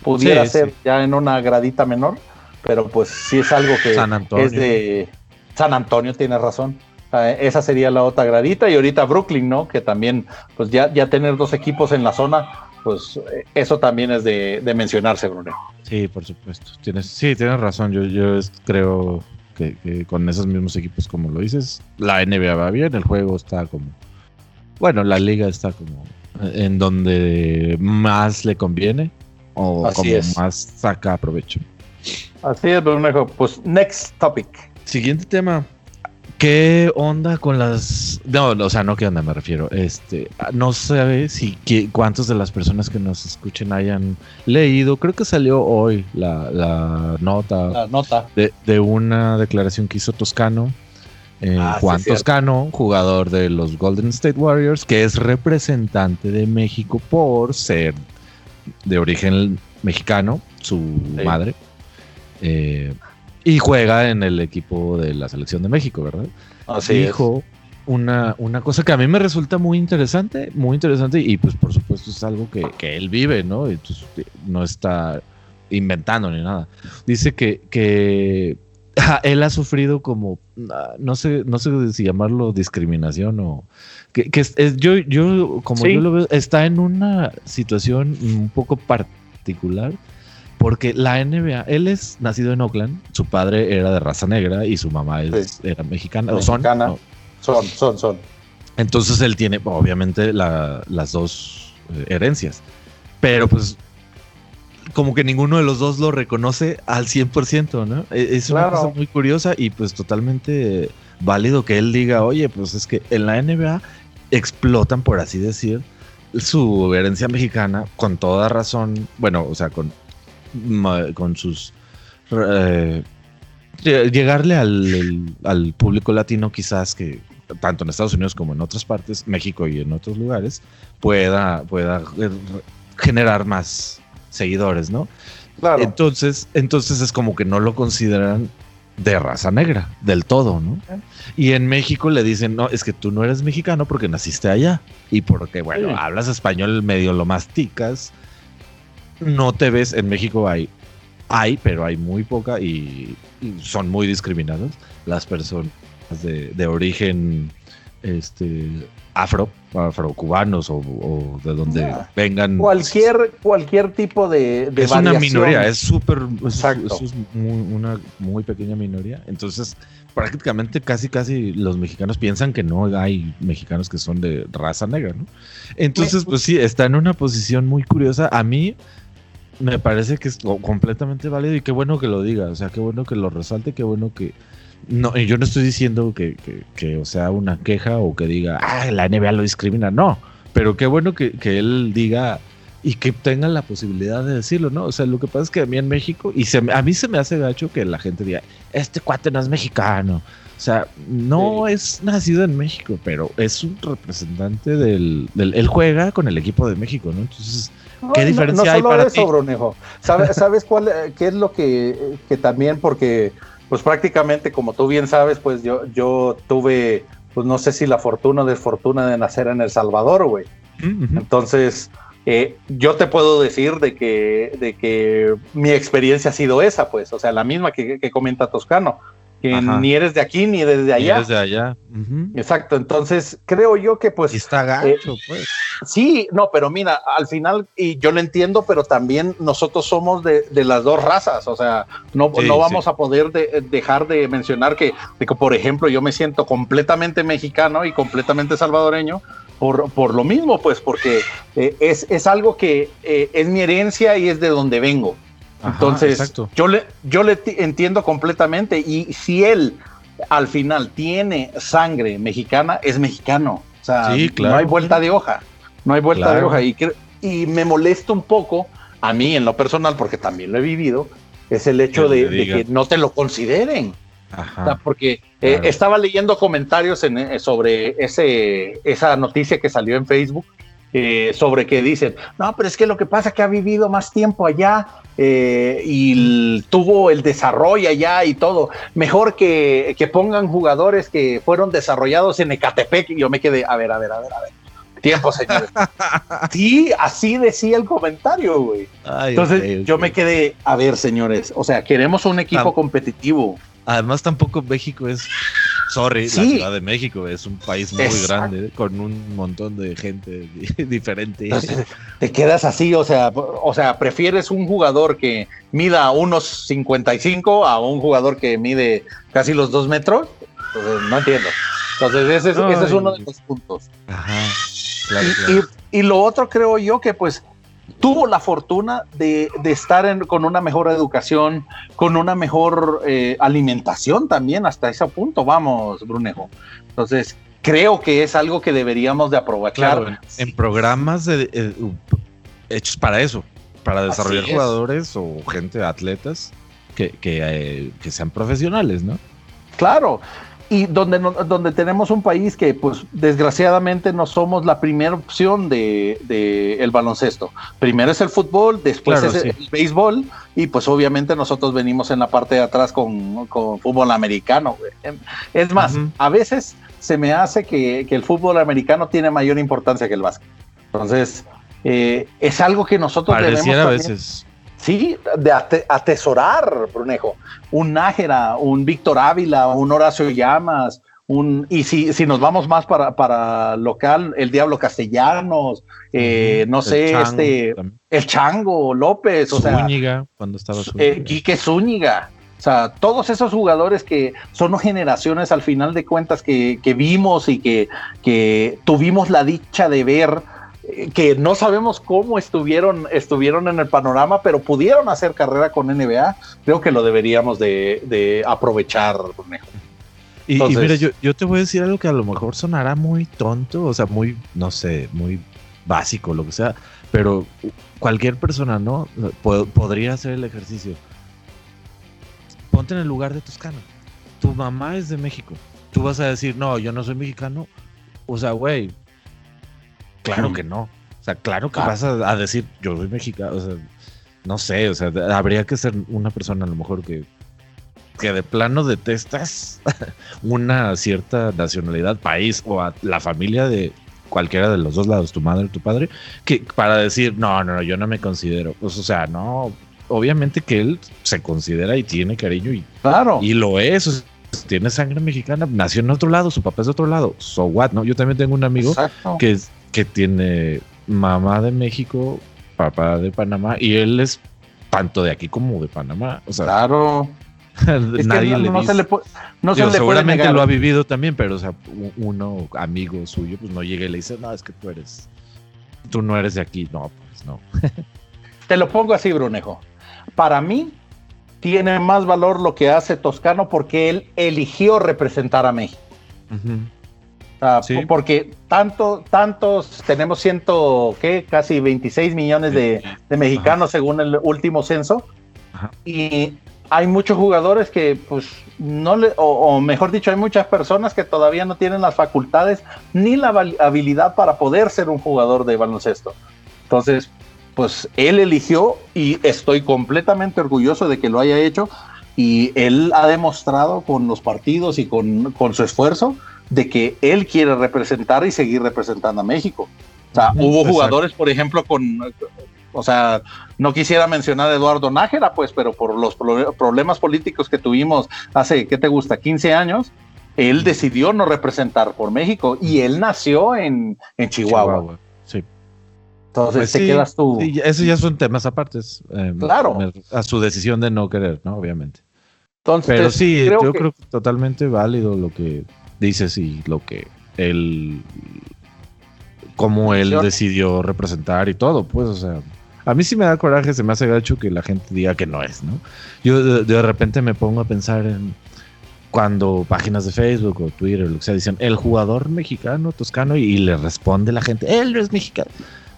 pudiera ser ya en una gradita menor, pero pues sí es algo que es de San Antonio tiene razón. esa sería la otra gradita. Y ahorita Brooklyn, ¿no? Que también, pues ya, ya tener dos equipos en la zona, pues eh, eso también es de, mencionarse, Bruno. Sí, por supuesto. Tienes, sí, tienes razón. Yo, yo creo que, con esos mismos equipos, como lo dices, la NBA va bien, el juego está como. Bueno, la liga está como en donde más le conviene o como más saca provecho. Así es, Bruno. Pues next topic. Siguiente tema. ¿Qué onda con las.? No, o sea, no qué onda me refiero. Este, no sé si cuántas de las personas que nos escuchen hayan leído. Creo que salió hoy la, nota, la nota. De, una declaración que hizo Toscano. Eh, ah, Juan Toscano, jugador de los Golden State Warriors, que es representante de México por ser de origen mexicano, su madre. Eh, y juega en el equipo de la selección de México, ¿verdad? Así Dijo Una, una cosa que a mí me resulta muy interesante, muy interesante, y pues por supuesto es algo que, él vive, ¿no? Entonces, no está inventando ni nada. Dice que, que él ha sufrido como, ah, no sé, no sé si llamarlo discriminación o que, es, yo, yo, como yo lo veo, está en una situación un poco particular porque la NBA, él es nacido en Oakland, su padre era de raza negra y su mamá es, era mexicana. mexicana. son? Son, son, son. Entonces él tiene, obviamente, las dos eh, herencias. Pero pues, como que ninguno de los dos lo reconoce al 100%, ¿no? E, es una cosa muy curiosa y pues totalmente válido que él diga, oye, pues es que en la NBA explotan, por así decir, su herencia mexicana con toda razón, bueno, o sea, con con sus... Eh, llegarle al, público latino quizás que tanto en Estados Unidos como en otras partes, México y en otros lugares, pueda, pueda generar más seguidores, ¿no? Entonces, entonces es como que no lo consideran de raza negra, del todo, ¿no? Y en México le dicen, no, es que tú no eres mexicano porque naciste allá y porque, bueno, hablas español medio lo masticas no te ves, en México hay, hay, pero hay muy poca y, son muy discriminadas las personas de, origen este afro, afrocubanos o, o de donde vengan. Cualquier, cualquier tipo de, Es una minoría, es súper, es, una muy pequeña minoría. Entonces, prácticamente casi, casi los mexicanos piensan que no hay mexicanos que son de raza negra, ¿no? Entonces, pues sí, está en una posición muy curiosa. A mí, me parece que es completamente válido y qué bueno que lo diga, o sea, qué bueno que lo resalte, qué bueno que... No, yo no estoy diciendo que, que, o sea una queja o que diga, ah, la NBA lo discrimina, no, pero qué bueno que, él diga y que tenga la posibilidad de decirlo, ¿no? O sea, lo que pasa es que a mí en México, y se, a mí se me hace gacho que la gente diga, este cuate no es mexicano. O sea, no es nacido en México, pero es un representante del, del... Él juega con el equipo de México, ¿no? Entonces ¿Qué diferencia hay para eso, Brunejo. ¿Sabes, ¿Sabes cuál, eh, qué es lo que, que, también, porque pues prácticamente como tú bien sabes, pues yo, yo tuve, pues no sé si la fortuna o desfortuna de nacer en El Salvador, güey. Entonces, eh, yo te puedo decir de que, de que mi experiencia ha sido esa, pues, o sea, la misma que, que comenta Toscano que ni eres de aquí ni desde allá. Ni desde allá. Exacto, entonces creo yo que pues... está gacho, eh, pues. Sí, no, pero mira, al final, y yo lo entiendo, pero también nosotros somos de, las dos razas, o sea, no, no vamos a poder dejar de mencionar que, por ejemplo, yo me siento completamente mexicano y completamente salvadoreño, por, por, lo mismo, pues, porque eh, es, es, algo que eh, es mi herencia y es de donde vengo. Entonces, yo le, yo le entiendo completamente y si él al final tiene sangre mexicana, es mexicano. O sea, no hay vuelta de hoja. No hay vuelta de hoja. Y, y me molesta un poco, a mí en lo personal, porque también lo he vivido, es el hecho de, que no te lo consideren. porque eh, estaba leyendo comentarios en, eh, sobre ese, esa noticia que salió en Facebook eh, sobre que dicen, no, pero es que lo que pasa es que ha vivido más tiempo allá eh, y tuvo el desarrollo allá y todo. Mejor que, pongan jugadores que fueron desarrollados en Ecatepec. Y yo me quedé, a ver, a ver, a ver, a ver. Tiempo, señores. sí, así decía el comentario, güey. Entonces yo me quedé, a ver, señores, o sea, queremos un equipo competitivo. Además, tampoco México es, sorry, la Ciudad de México es un país muy grande con un montón de gente diferente. te quedas así, o sea, o sea, prefieres un jugador que mida unos 55 a un jugador que mide casi los dos metros. no entiendo. Entonces, ese es, uno de los puntos. Ajá. y, y, lo otro creo yo que pues tuvo la fortuna de, estar con una mejor educación, con una mejor eh, alimentación también, hasta ese punto, vamos, Brunejo. Entonces, creo que es algo que deberíamos de aprovechar. en, programas eh, hechos para eso, para desarrollar jugadores o gente, atletas que, que, que sean profesionales, ¿no? Claro, y donde, donde tenemos un país que, pues, desgraciadamente no somos la primera opción de, el baloncesto. Primero es el fútbol, después es el, béisbol, y pues obviamente nosotros venimos en la parte de atrás con, fútbol americano. Es más, a veces se me hace que, el fútbol americano tiene mayor importancia que el básquet. Entonces, eh, es algo que nosotros Pareciera a veces. Sí, de atesorar, Brunejo. Un Nájera, un Víctor Ávila, un Horacio Llamas, un, y si, si nos vamos más para, para local, el Diablo Castellanos, eh, no sé, este, el Chango López, o Zúñiga, cuando estaba eh, Quique Zúñiga. O sea, todos esos jugadores que son generaciones al final de cuentas que, que vimos y que, que tuvimos la dicha de ver que no sabemos cómo estuvieron, estuvieron en el panorama, pero pudieron hacer carrera con NBA, creo que lo deberíamos de, aprovechar, Y, mira, yo, yo, te voy a decir algo que a lo mejor sonará muy tonto, o sea, muy, no sé, muy básico, lo que sea, pero cualquier persona, ¿no? podría hacer el ejercicio. Ponte en el lugar de Toscano. Tu mamá es de México. Tú vas a decir, no, yo no soy mexicano. O sea, güey, Claro que no. O sea, claro que vas a, decir, yo soy mexicano. O sea, no sé, o sea, habría que ser una persona a lo mejor que, que de plano detestas una cierta nacionalidad, país o a la familia de cualquiera de los dos lados, tu madre o tu padre, que para decir, no, no, no, yo no me considero. Pues, o sea, no, obviamente que él se considera y tiene cariño y, claro. y lo es. tiene sangre mexicana, nació en otro lado, su papá es de otro lado. So what, ¿no? Yo también tengo un amigo que es que tiene mamá de México, papá de Panamá, y él es tanto de aquí como de Panamá. O sea, claro. nadie le dice. Se le no se le seguramente lo ha vivido también, pero o sea, uno amigo suyo, pues no llega y le dice, no, es que tú eres, tú no eres de aquí. No, pues no. Te lo pongo así, Brunejo. Para mí, tiene más valor lo que hace Toscano porque él eligió representar a México. Porque tanto, tantos, tenemos ciento, ¿qué? Casi 26 millones de, mexicanos según el último censo. Y hay muchos jugadores que, pues, no le, o, mejor dicho, hay muchas personas que todavía no tienen las facultades ni la habilidad para poder ser un jugador de baloncesto. Entonces, pues él eligió y estoy completamente orgulloso de que lo haya hecho y él ha demostrado con los partidos y con, con su esfuerzo de que él quiere representar y seguir representando a México. O sea, hubo jugadores, por ejemplo, con, o sea, no quisiera mencionar a Eduardo Nájera, pues, pero por los problemas políticos que tuvimos hace, ¿qué te gusta? 15 años, él decidió no representar por México y él nació en, Chihuahua. Sí. Entonces pues te quedas tú. Sí, eso ya son temas aparte. Eh, claro. A su decisión de no querer, ¿no? Obviamente. Entonces, Pero sí, yo creo que totalmente válido lo que dices y lo que él, como él decidió representar y todo, pues, o sea, a mí sí me da coraje, se me hace gacho que la gente diga que no es, ¿no? Yo de, repente me pongo a pensar en cuando páginas de Facebook o Twitter, lo que sea, dicen el jugador mexicano, toscano, y, le responde la gente, él no es mexicano.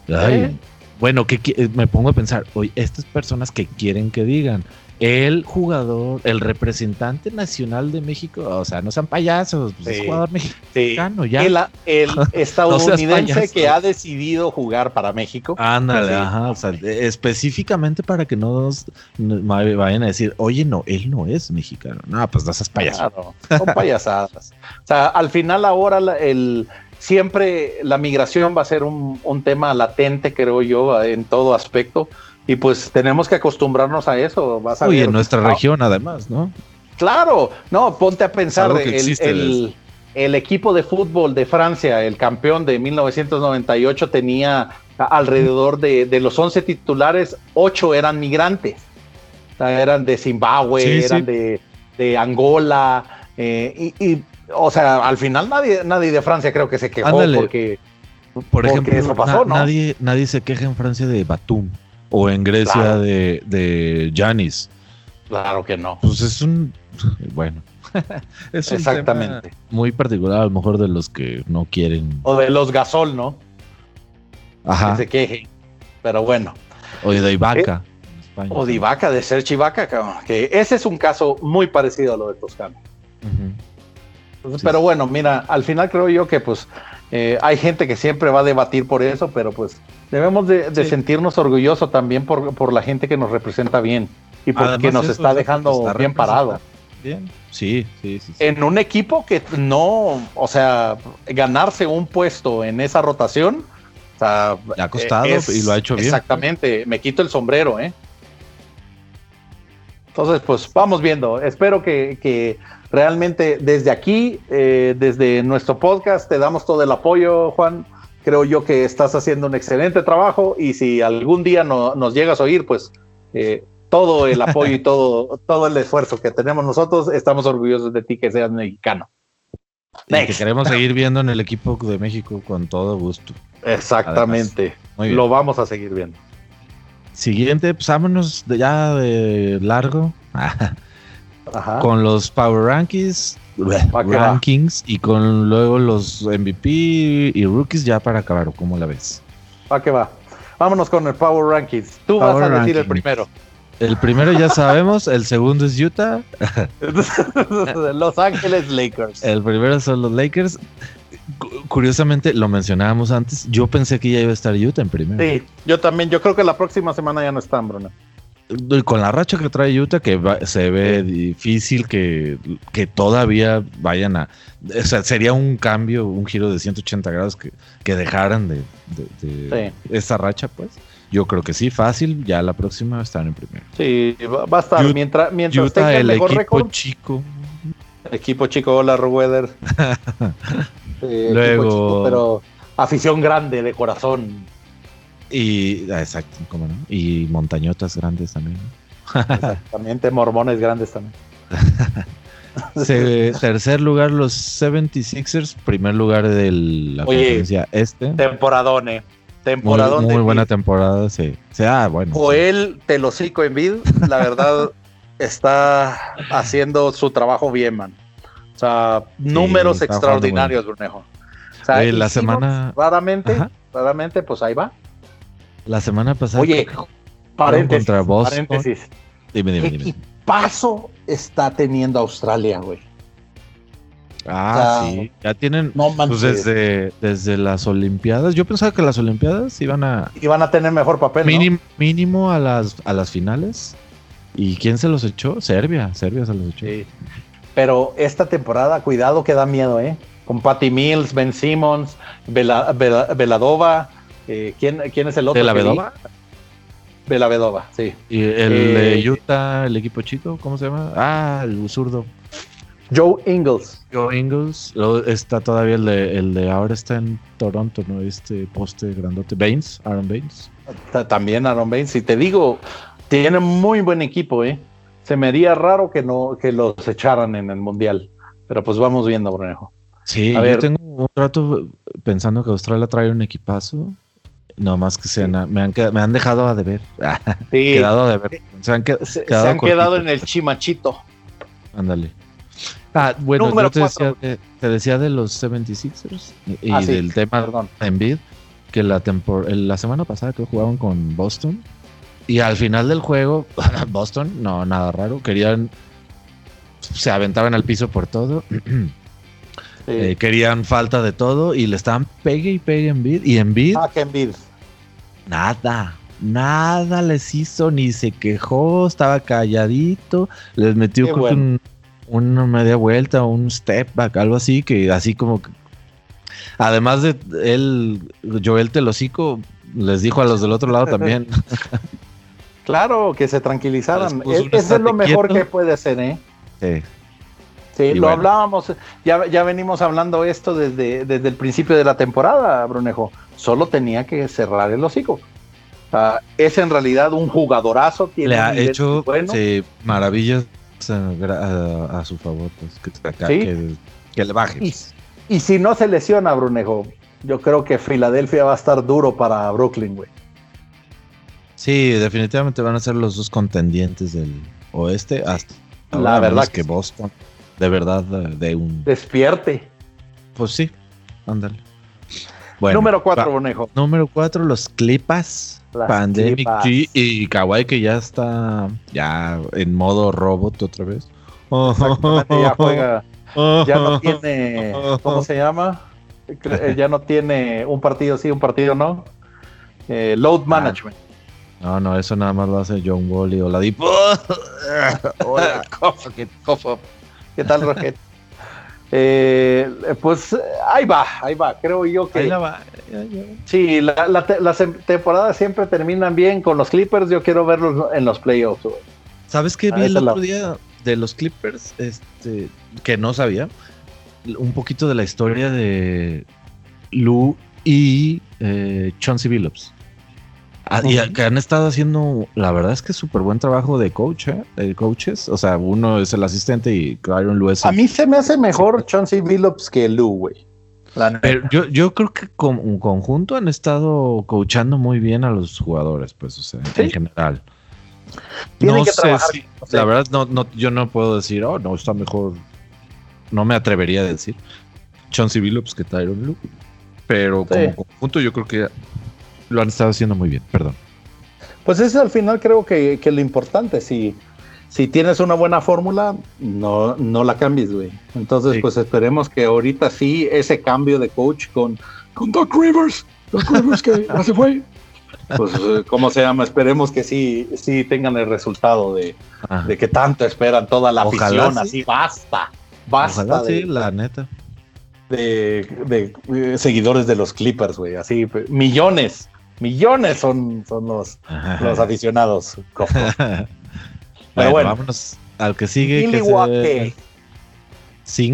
¿Eh? Bueno, que me pongo a pensar, oye, estas personas que quieren que digan, el jugador, el representante nacional de México, o sea, no sean payasos, pues es jugador mexicano, ya. El, estadounidense que ha decidido jugar para México. Ándale, ajá, o sea, específicamente para que no vayan a decir, oye, no, él no es mexicano. No, pues no seas payaso. son payasadas. o sea, al final ahora el siempre la migración va a ser un, un tema latente, creo yo, en todo aspecto y pues tenemos que acostumbrarnos a eso. Vas a en nuestra región además, ¿no? Claro, no, ponte a pensar, el, el, equipo de fútbol de Francia, el campeón de 1998, tenía alrededor de, de los 11 titulares, 8 eran migrantes. eran de Zimbabue, eran De, de, Angola, eh, y, y, o sea, al final nadie, nadie de Francia creo que se quejó porque Por ejemplo, pasó, nadie, nadie se queja en Francia de Batum o en Grecia de, de Janis. Claro que no. Pues es un. Bueno. es un Exactamente. muy particular, a lo mejor de los que no quieren. O de los gasol, ¿no? Ajá. Que se quejen. Pero bueno. O de Ibaka. Eh, o de Ibaka, de Serge Ibaka, que ese es un caso muy parecido a lo de Toscano. pero bueno, mira, al final creo yo que pues eh, hay gente que siempre va a debatir por eso, pero pues debemos de, sentirnos orgullosos también por, la gente que nos representa bien y porque nos está dejando bien parado. Bien. Sí, sí, sí, En un equipo que no, o sea, ganarse un puesto en esa rotación, o sea, le ha costado y lo ha hecho bien. Exactamente, me quito el sombrero, ¿eh? Entonces, pues vamos viendo. Espero que, realmente desde aquí, eh, desde nuestro podcast, te damos todo el apoyo, Juan. Creo yo que estás haciendo un excelente trabajo y si algún día no, nos llegas a oír, pues eh, todo el apoyo y todo, todo el esfuerzo que tenemos nosotros, estamos orgullosos de ti que seas mexicano. que queremos seguir viendo en el equipo de México con todo gusto. Exactamente. Lo vamos a seguir viendo. Siguiente, pues vámonos de ya de largo. Con los Power Rankings, rankings y con luego los MVP y rookies ya para acabar, ¿cómo la ves? ¿Para qué va? Vámonos con el Power Rankings. Tú vas a decir el primero. El primero ya sabemos, el segundo es Utah. los Ángeles Lakers. El primero son los Lakers curiosamente, lo mencionábamos antes, yo pensé que ya iba a estar Utah en primero. Sí, yo también, yo creo que la próxima semana ya no están, Bruno. Con la racha que trae Utah, que se ve difícil que, que, todavía vayan a... O sea, sería un cambio, un giro de 180 grados que, que dejaran de, esa racha, pues. Yo creo que sí, fácil, ya la próxima estar en primero. Sí, va, a estar mientras, mientras Utah, el, equipo chico. equipo chico, hola, Rueder. Luego. pero afición grande de corazón. Y, ah, exacto, ¿cómo no? Y montañotas grandes también. Exactamente, mormones grandes también. tercer lugar, los 76ers. Primer lugar de la conferencia este. Temporadone. Temporadón muy, buena temporada, sí. O sea, bueno. Joel Telocico en vid, la verdad, está haciendo su trabajo bien, man. O sea, números extraordinarios, Brunejo. O sea, la semana. Raramente, raramente, pues ahí va. La semana pasada. Oye, paréntesis. paréntesis. Dime, dime, ¿Qué paso está teniendo Australia, güey? Ah, sí. Ya tienen. No pues desde, desde las Olimpiadas. Yo pensaba que las Olimpiadas iban a. Iban a tener mejor papel. Mínimo, mínimo a las, a las finales. ¿Y quién se los echó? Serbia. Serbia se los echó. Sí. Pero esta temporada, cuidado que da miedo, ¿eh? Con Patty Mills, Ben Simmons, Veladova. Eh, ¿quién, ¿quién, es el otro? ¿Veladova? Veladova, sí. ¿Y el de eh, Utah, el equipo chico, cómo se llama? Ah, el zurdo. Joe Ingles. Joe Ingles. está todavía el de, el de ahora está en Toronto, ¿no? Este poste grandote. Baines, Aaron Baines. También Aaron Baines. Y te digo, tiene muy buen equipo, ¿eh? se me haría raro que no que los echaran en el mundial. Pero pues vamos viendo, Brunejo. Sí, a yo tengo un rato pensando que Australia trae un equipazo. No más que sean, me, han, me han dejado a deber. Sí. quedado a deber. Se han, quedado, en el chimachito. Ándale. Ah, bueno, yo te decía, de, te decía, de los 76ers y, ah, del tema Perdón. Embiid, que la, la semana pasada que jugaban con Boston, y al final del juego, Boston, no, nada raro, querían, se aventaban al piso por todo. Eh, querían falta de todo y le estaban pegue y pegue en bid. Y en bid. Ah, que en Nada, nada les hizo, ni se quejó, estaba calladito. Les metió una media vuelta, un step back, algo así, que así como que. Además de él, Joel Telocico les dijo a los del otro lado también. Claro, que se tranquilizaran. Eso es lo mejor que puede ser, ¿eh? Sí. Sí, lo hablábamos, ya, ya venimos hablando esto desde, desde el principio de la temporada, Brunejo. Solo tenía que cerrar el hocico. es en realidad un jugadorazo. Tiene Le ha hecho maravillas a, su favor, pues, que, le baje. Y, si no se lesiona, Brunejo, yo creo que Filadelfia va a estar duro para Brooklyn, güey. Sí, definitivamente van a ser los dos contendientes del oeste hasta la verdad que, Boston de verdad de un despierte. Pues sí, ándale. Bueno, número 4, Bonejo. Número 4, los Clipas. Pandemic G y Kawaii que ya está ya en modo robot otra vez. ya juega. Ya no tiene. ¿Cómo se llama? Eh, ya no tiene un partido sí, un partido no. Eh, load ah. management. No, no, eso nada más lo hace John Wally o la Deep. Hola, ¿Qué tal, Rocket? Eh, pues ahí va, ahí va. Creo yo que. Ahí va. Sí, las temporadas siempre terminan bien con los Clippers. Yo quiero verlos en los playoffs. ¿Sabes qué vi el otro día de los Clippers? Este, que no sabía. Un poquito de la historia de Lou y eh, Chauncey Billups. Ah, y que han estado haciendo, la verdad es que súper buen trabajo de coach, ¿eh? de coaches. O sea, uno es el asistente y Byron Lewis. A mí se me hace mejor Chauncey Billups que Lou, güey. Pero yo, yo creo que como un conjunto han estado coachando muy bien a los jugadores, pues, o sea, en general. no sé si, la verdad, no, no, yo no puedo decir, oh, no, está mejor. No me atrevería a decir Chauncey Billups que Tyron Lue. Pero como conjunto, yo creo que lo han estado haciendo muy bien, perdón. Pues es al final creo que, que lo importante, si, si tienes una buena fórmula, no, no la cambies, güey. Entonces, pues esperemos que ahorita sí ese cambio de coach con, con Doc Rivers, Doc Rivers que ya se fue. Pues, eh, ¿cómo se llama? Esperemos que sí, sí tengan el resultado de, de que tanto esperan toda la afición, así, basta, basta. sí, la neta. De, de, eh, seguidores de los Clippers, güey, así, millones millones son, son los, los aficionados. Pero bueno, vámonos al que sigue. Milwaukee.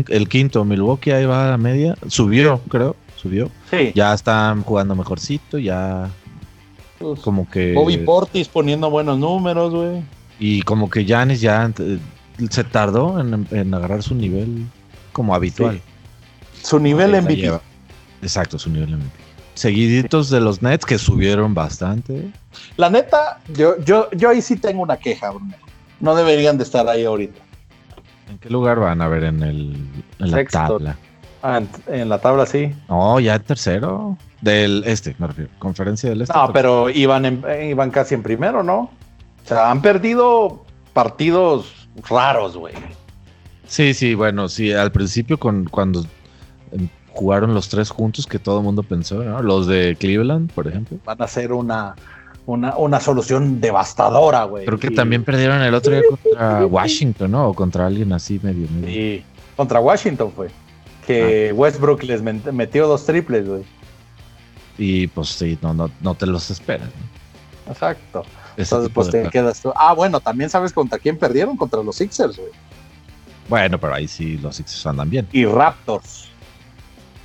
el quinto, Milwaukee, ahí va a la media. Subió, creo, subió. Sí. Ya están jugando mejorcito, ya. Pues, como que. Bobby Portis poniendo buenos números, güey. Y como que Janis ya eh, se tardó en, agarrar su nivel como habitual. Su nivel en MVP. Exacto, su nivel en MVP seguiditos de los Nets que subieron bastante. La neta, yo, yo, yo ahí sí tengo una queja, Bruno. No deberían de estar ahí ahorita. ¿En qué lugar van a ver en, el, en la tabla? Ah, en, la tabla sí. No, ya tercero. Del este, me refiero. Conferencia del este. No, pero iban, iban casi en primero, ¿no? O sea, han perdido partidos raros, güey. Sí, sí, bueno, sí, al principio con cuando jugaron los tres juntos que todo el mundo pensó, ¿no? Los de Cleveland, por ejemplo. Van a ser una, una, una solución devastadora, güey. Creo que también perdieron el otro día contra Washington, ¿no? O contra alguien así medio. medio. Sí, contra Washington fue. Que ah. Westbrook les metió dos triples, güey. Y pues sí, no, no, no te los esperas. ¿no? Exacto. Entonces, pues te quedas tú. Ah, bueno, también sabes contra quién perdieron, contra los Sixers, güey. Bueno, pero ahí sí los Sixers andan bien. Y Raptors.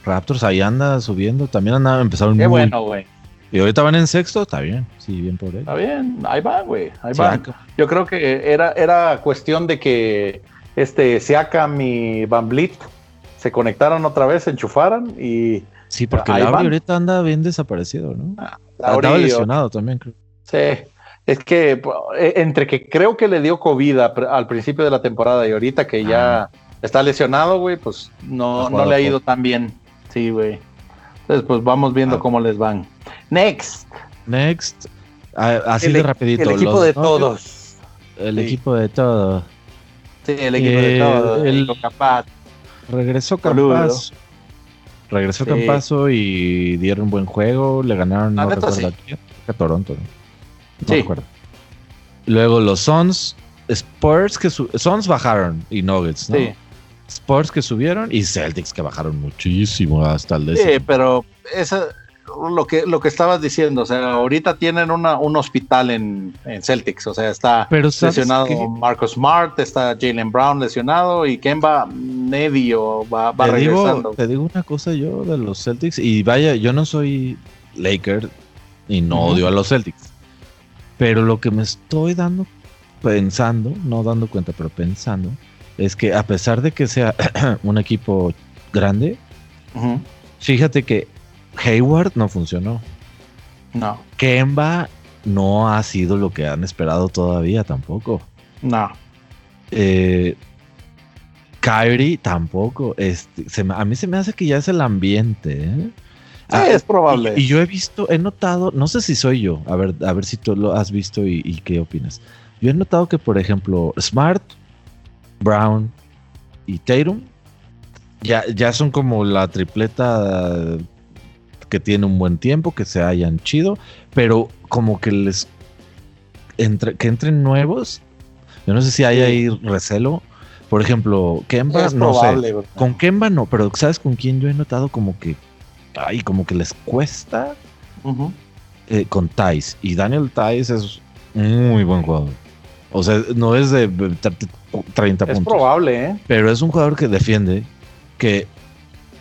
Raptors ahí anda subiendo. También anda, empezaron Qué bueno, güey. Y ahorita van en sexto, está bien. Sí, bien por él. Está bien, ahí va, güey. Ahí va. Yo creo que era, era cuestión de que este Siakam y Van Vliet se conectaran otra vez, se enchufaran y. Sí, porque Lauri ahorita anda bien desaparecido, ¿no? Ah, Estaba lesionado también, creo. Sí. Es que e, entre que creo que le dio COVID al principio de la temporada y ahorita que ya ah. está lesionado, güey, pues no, no le ha ido tan bien. Sí, güey. Entonces, pues vamos viendo ah. cómo les van. Next. Next. así de e- rapidito. El equipo de todos. El equipo de todos. Sí, el equipo de todos. El, capaz. Regresó Campazo. Regresó Campazo y dieron un buen juego. Le ganaron no recuerdo, a Toronto. No, sí. recuerdo. Luego los Suns. Spurs que Suns bajaron y Nuggets, ¿no? Sí. Spurs que subieron y Celtics que bajaron muchísimo hasta el décimo. Sí, pero eso, lo que, lo que estabas diciendo, o sea, ahorita tienen una, un hospital en, Celtics, o sea, está lesionado Marcus Smart, está Jalen Brown lesionado y Kemba medio va, va regresando. te digo una cosa yo de los Celtics y vaya, yo no soy Laker y no odio a los Celtics, pero lo que me estoy dando, pensando, no dando cuenta, pero pensando, es que a pesar de que sea un equipo grande, fíjate que Hayward no funcionó. No. Kemba no ha sido lo que han esperado todavía tampoco. No. Eh, Kyrie tampoco. Este, a mí se me hace que ya es el ambiente. ¿eh? Sí, es probable. Y, yo he visto, he notado, no sé si soy yo, a ver, a ver si tú lo has visto y, y qué opinas. Yo he notado que, por ejemplo, Smart, Brown y Tatum ya, ya son como la tripleta que tiene un buen tiempo, que se hayan chido, pero como que les entre, que entren nuevos. Yo no sé si hay ahí recelo. Por ejemplo, Kemba, no sé. Con Kemba no, pero ¿sabes con quién yo he notado como que ay, como que les cuesta eh, con Thais. Y Daniel Thais es muy buen jugador. O sea, no es de 30 puntos. Es probable, ¿eh? Pero es un jugador que defiende, que,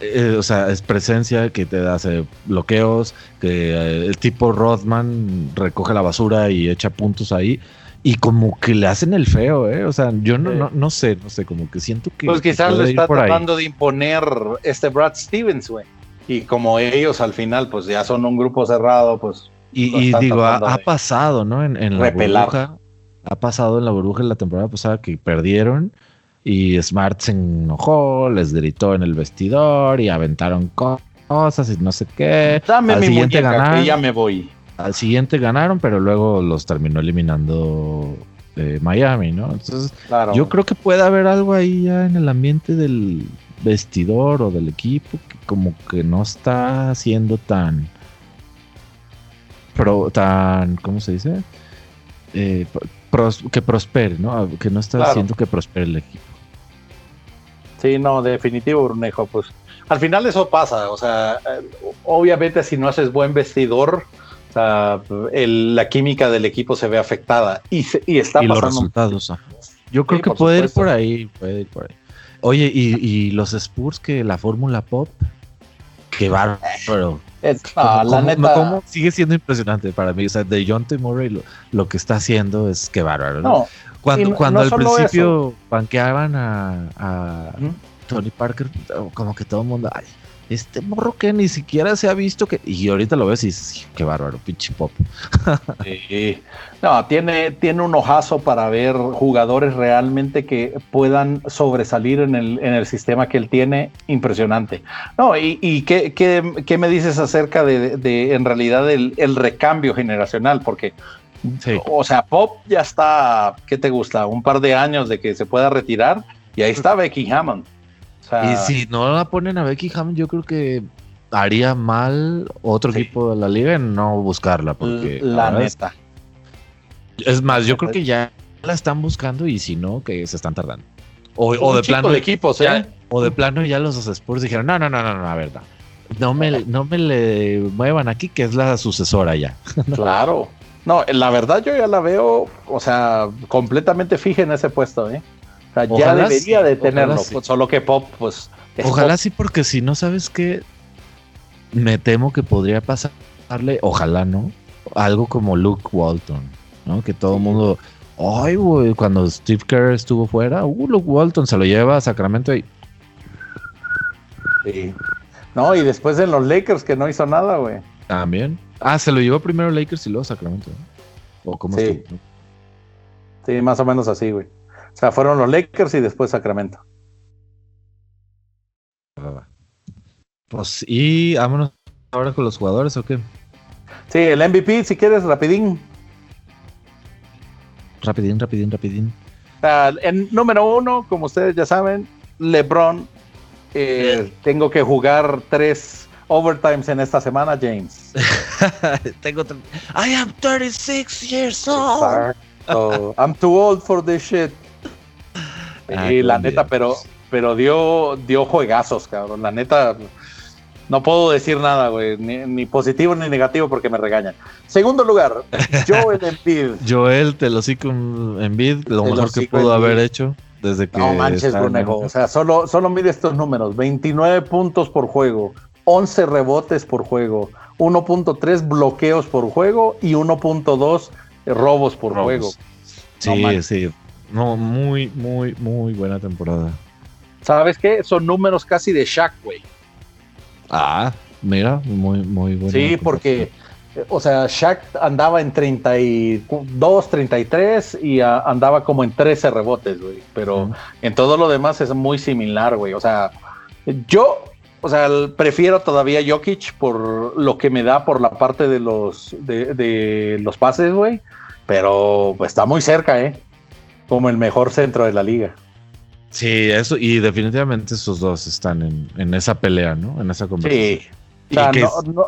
eh, o sea, es presencia, que te hace bloqueos, que eh, el tipo Rodman recoge la basura y echa puntos ahí. Y como que le hacen el feo, ¿eh? O sea, yo no, no, sé, no sé, como que siento que. Pues quizás le está tratando de imponer este Brad Stevens, güey. Y como ellos al final, pues ya son un grupo cerrado, pues. Y, digo, ha, pasado, ¿no? En, en la burbuja. Ha pasado en la burbuja en la temporada pasada que perdieron y Smart se enojó, les gritó en el vestidor y aventaron cosas y no sé qué. Dame al mi siguiente ganaron, ya me voy. Al siguiente ganaron, pero luego los terminó eliminando eh, Miami, ¿no? Entonces, yo creo que puede haber algo ahí ya en el ambiente del vestidor o del equipo que como que no está siendo tan pro, tan ¿cómo se dice? Eh, que prospere, ¿no? Que no está haciendo que prospere el equipo. Sí, no, definitivo, Brunejo, pues al final eso pasa, o sea, obviamente si no haces buen vestidor, o sea, la química del equipo se ve afectada y, y está y Los resultados, yo creo que puede ir por ahí, puede ir por ahí. Oye, y, los Spurs que la Fórmula Pop, qué bárbaro. La neta... sigue siendo impresionante para mí. O sea, de John T. Murray lo, que está haciendo es que bárbaro. ¿no? cuando cuando al principio banqueaban a, Tony Parker, como que todo el mundo, ay, este morro que ni siquiera se ha visto que. Y ahorita lo ves y dices, qué bárbaro, pinche pop. sí. No, tiene, tiene un ojazo para ver jugadores realmente que puedan sobresalir en el, en el sistema que él tiene. Impresionante. No, y, y ¿qué, qué, me dices acerca de, de en realidad el, el, recambio generacional? Porque. O sea, Pop ya está, ¿qué te gusta? Un par de años de que se pueda retirar y ahí está Becky Hammond y si no la ponen a Becky Hammond, yo creo que haría mal otro equipo de la liga en no buscarla. Porque la neta. Es, más, yo creo que ya la están buscando y si no, que se están tardando. O, de plano. De equipos, ¿eh? o de plano ya los Spurs dijeron: no, no, no, no, no, la verdad. No me, no me le muevan aquí, que es la sucesora ya. claro. No, la verdad yo ya la veo, o sea, completamente fija en ese puesto, ¿eh? Ya debería de tenerlo, solo que Pop, pues. Ojalá sí, porque si no sabes qué, me temo que podría pasarle, ojalá no, algo como Luke Walton, ¿no? Que todo el mundo, ay, güey, cuando Steve Kerr estuvo fuera, uh, Luke Walton se lo lleva a Sacramento y. Sí. No, y después en los Lakers que no hizo nada, güey. También. Ah, se lo llevó primero Lakers y luego Sacramento. ¿O cómo sí. Sí, más o menos así, güey. O sea, fueron los Lakers y después Sacramento. Pues, y vámonos ahora con los jugadores, ¿o qué? Sí, el MVP, si quieres, rapidín. Rapidín, rapidín, rapidín. en número uno, como ustedes ya saben, LeBron. Eh, tengo que jugar tres overtimes en esta semana, James. tengo I am 36 years old. I'm too old for this shit. Ah, y la neta, pero, pero dio, dio juegazos, cabrón. La neta, no puedo decir nada, güey. Ni, positivo ni negativo porque me regañan. Segundo lugar, Joel Embiid. Joel, te lo con Embiid, lo mejor que pudo haber hecho desde que. No manches, Brunejo. O sea, solo, solo mide estos números: 29 puntos por juego, 11 rebotes por juego, 1.3 bloqueos por juego y 1.2 robos por juego. Sí, sí. No, muy, muy, muy buena temporada. ¿Sabes qué? Son números casi de Shaq, güey. Ah, mira, muy, muy bueno. Sí, porque, o sea, Shaq andaba en 32, 33 y andaba como en 13 rebotes, güey. Pero en todo lo demás es muy similar, güey. O sea, yo, o sea, prefiero todavía Jokic por lo que me da por la parte de los, de, los pases, güey. Pero pues, está muy cerca, ¿eh? Como el mejor centro de la liga. Sí, eso, y definitivamente esos dos están en, esa pelea, ¿no? En esa conversación. Sí. O sea,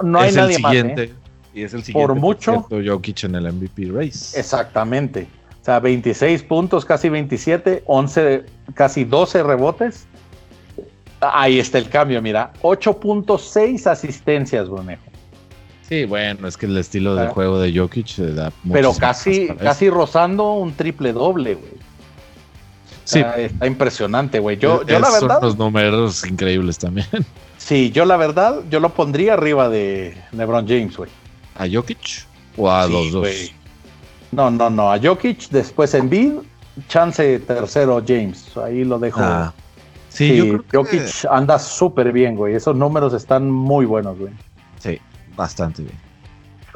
no, hay nadie más. ¿eh? Y es el siguiente. Por mucho. Jokic en el MVP race. Exactamente. O sea, 26 puntos, casi 27, 11, casi 12 rebotes. Ahí está el cambio, mira. 8.6 asistencias, Brunejo. Sí, bueno, es que el estilo de juego de Jokic se da Pero casi, casi rozando un triple doble, güey. Sí. Está, impresionante, güey. Yo, yo la verdad. Son los números increíbles también. Sí, yo la verdad, yo lo pondría arriba de LeBron James, güey. ¿A Jokic? ¿O a los dos? No, no, no. A Jokic, después en Bid, chance tercero James. Ahí lo dejo. Ah. Sí, Jokic anda súper bien, güey. Esos números están muy buenos, güey. Sí, bastante bien.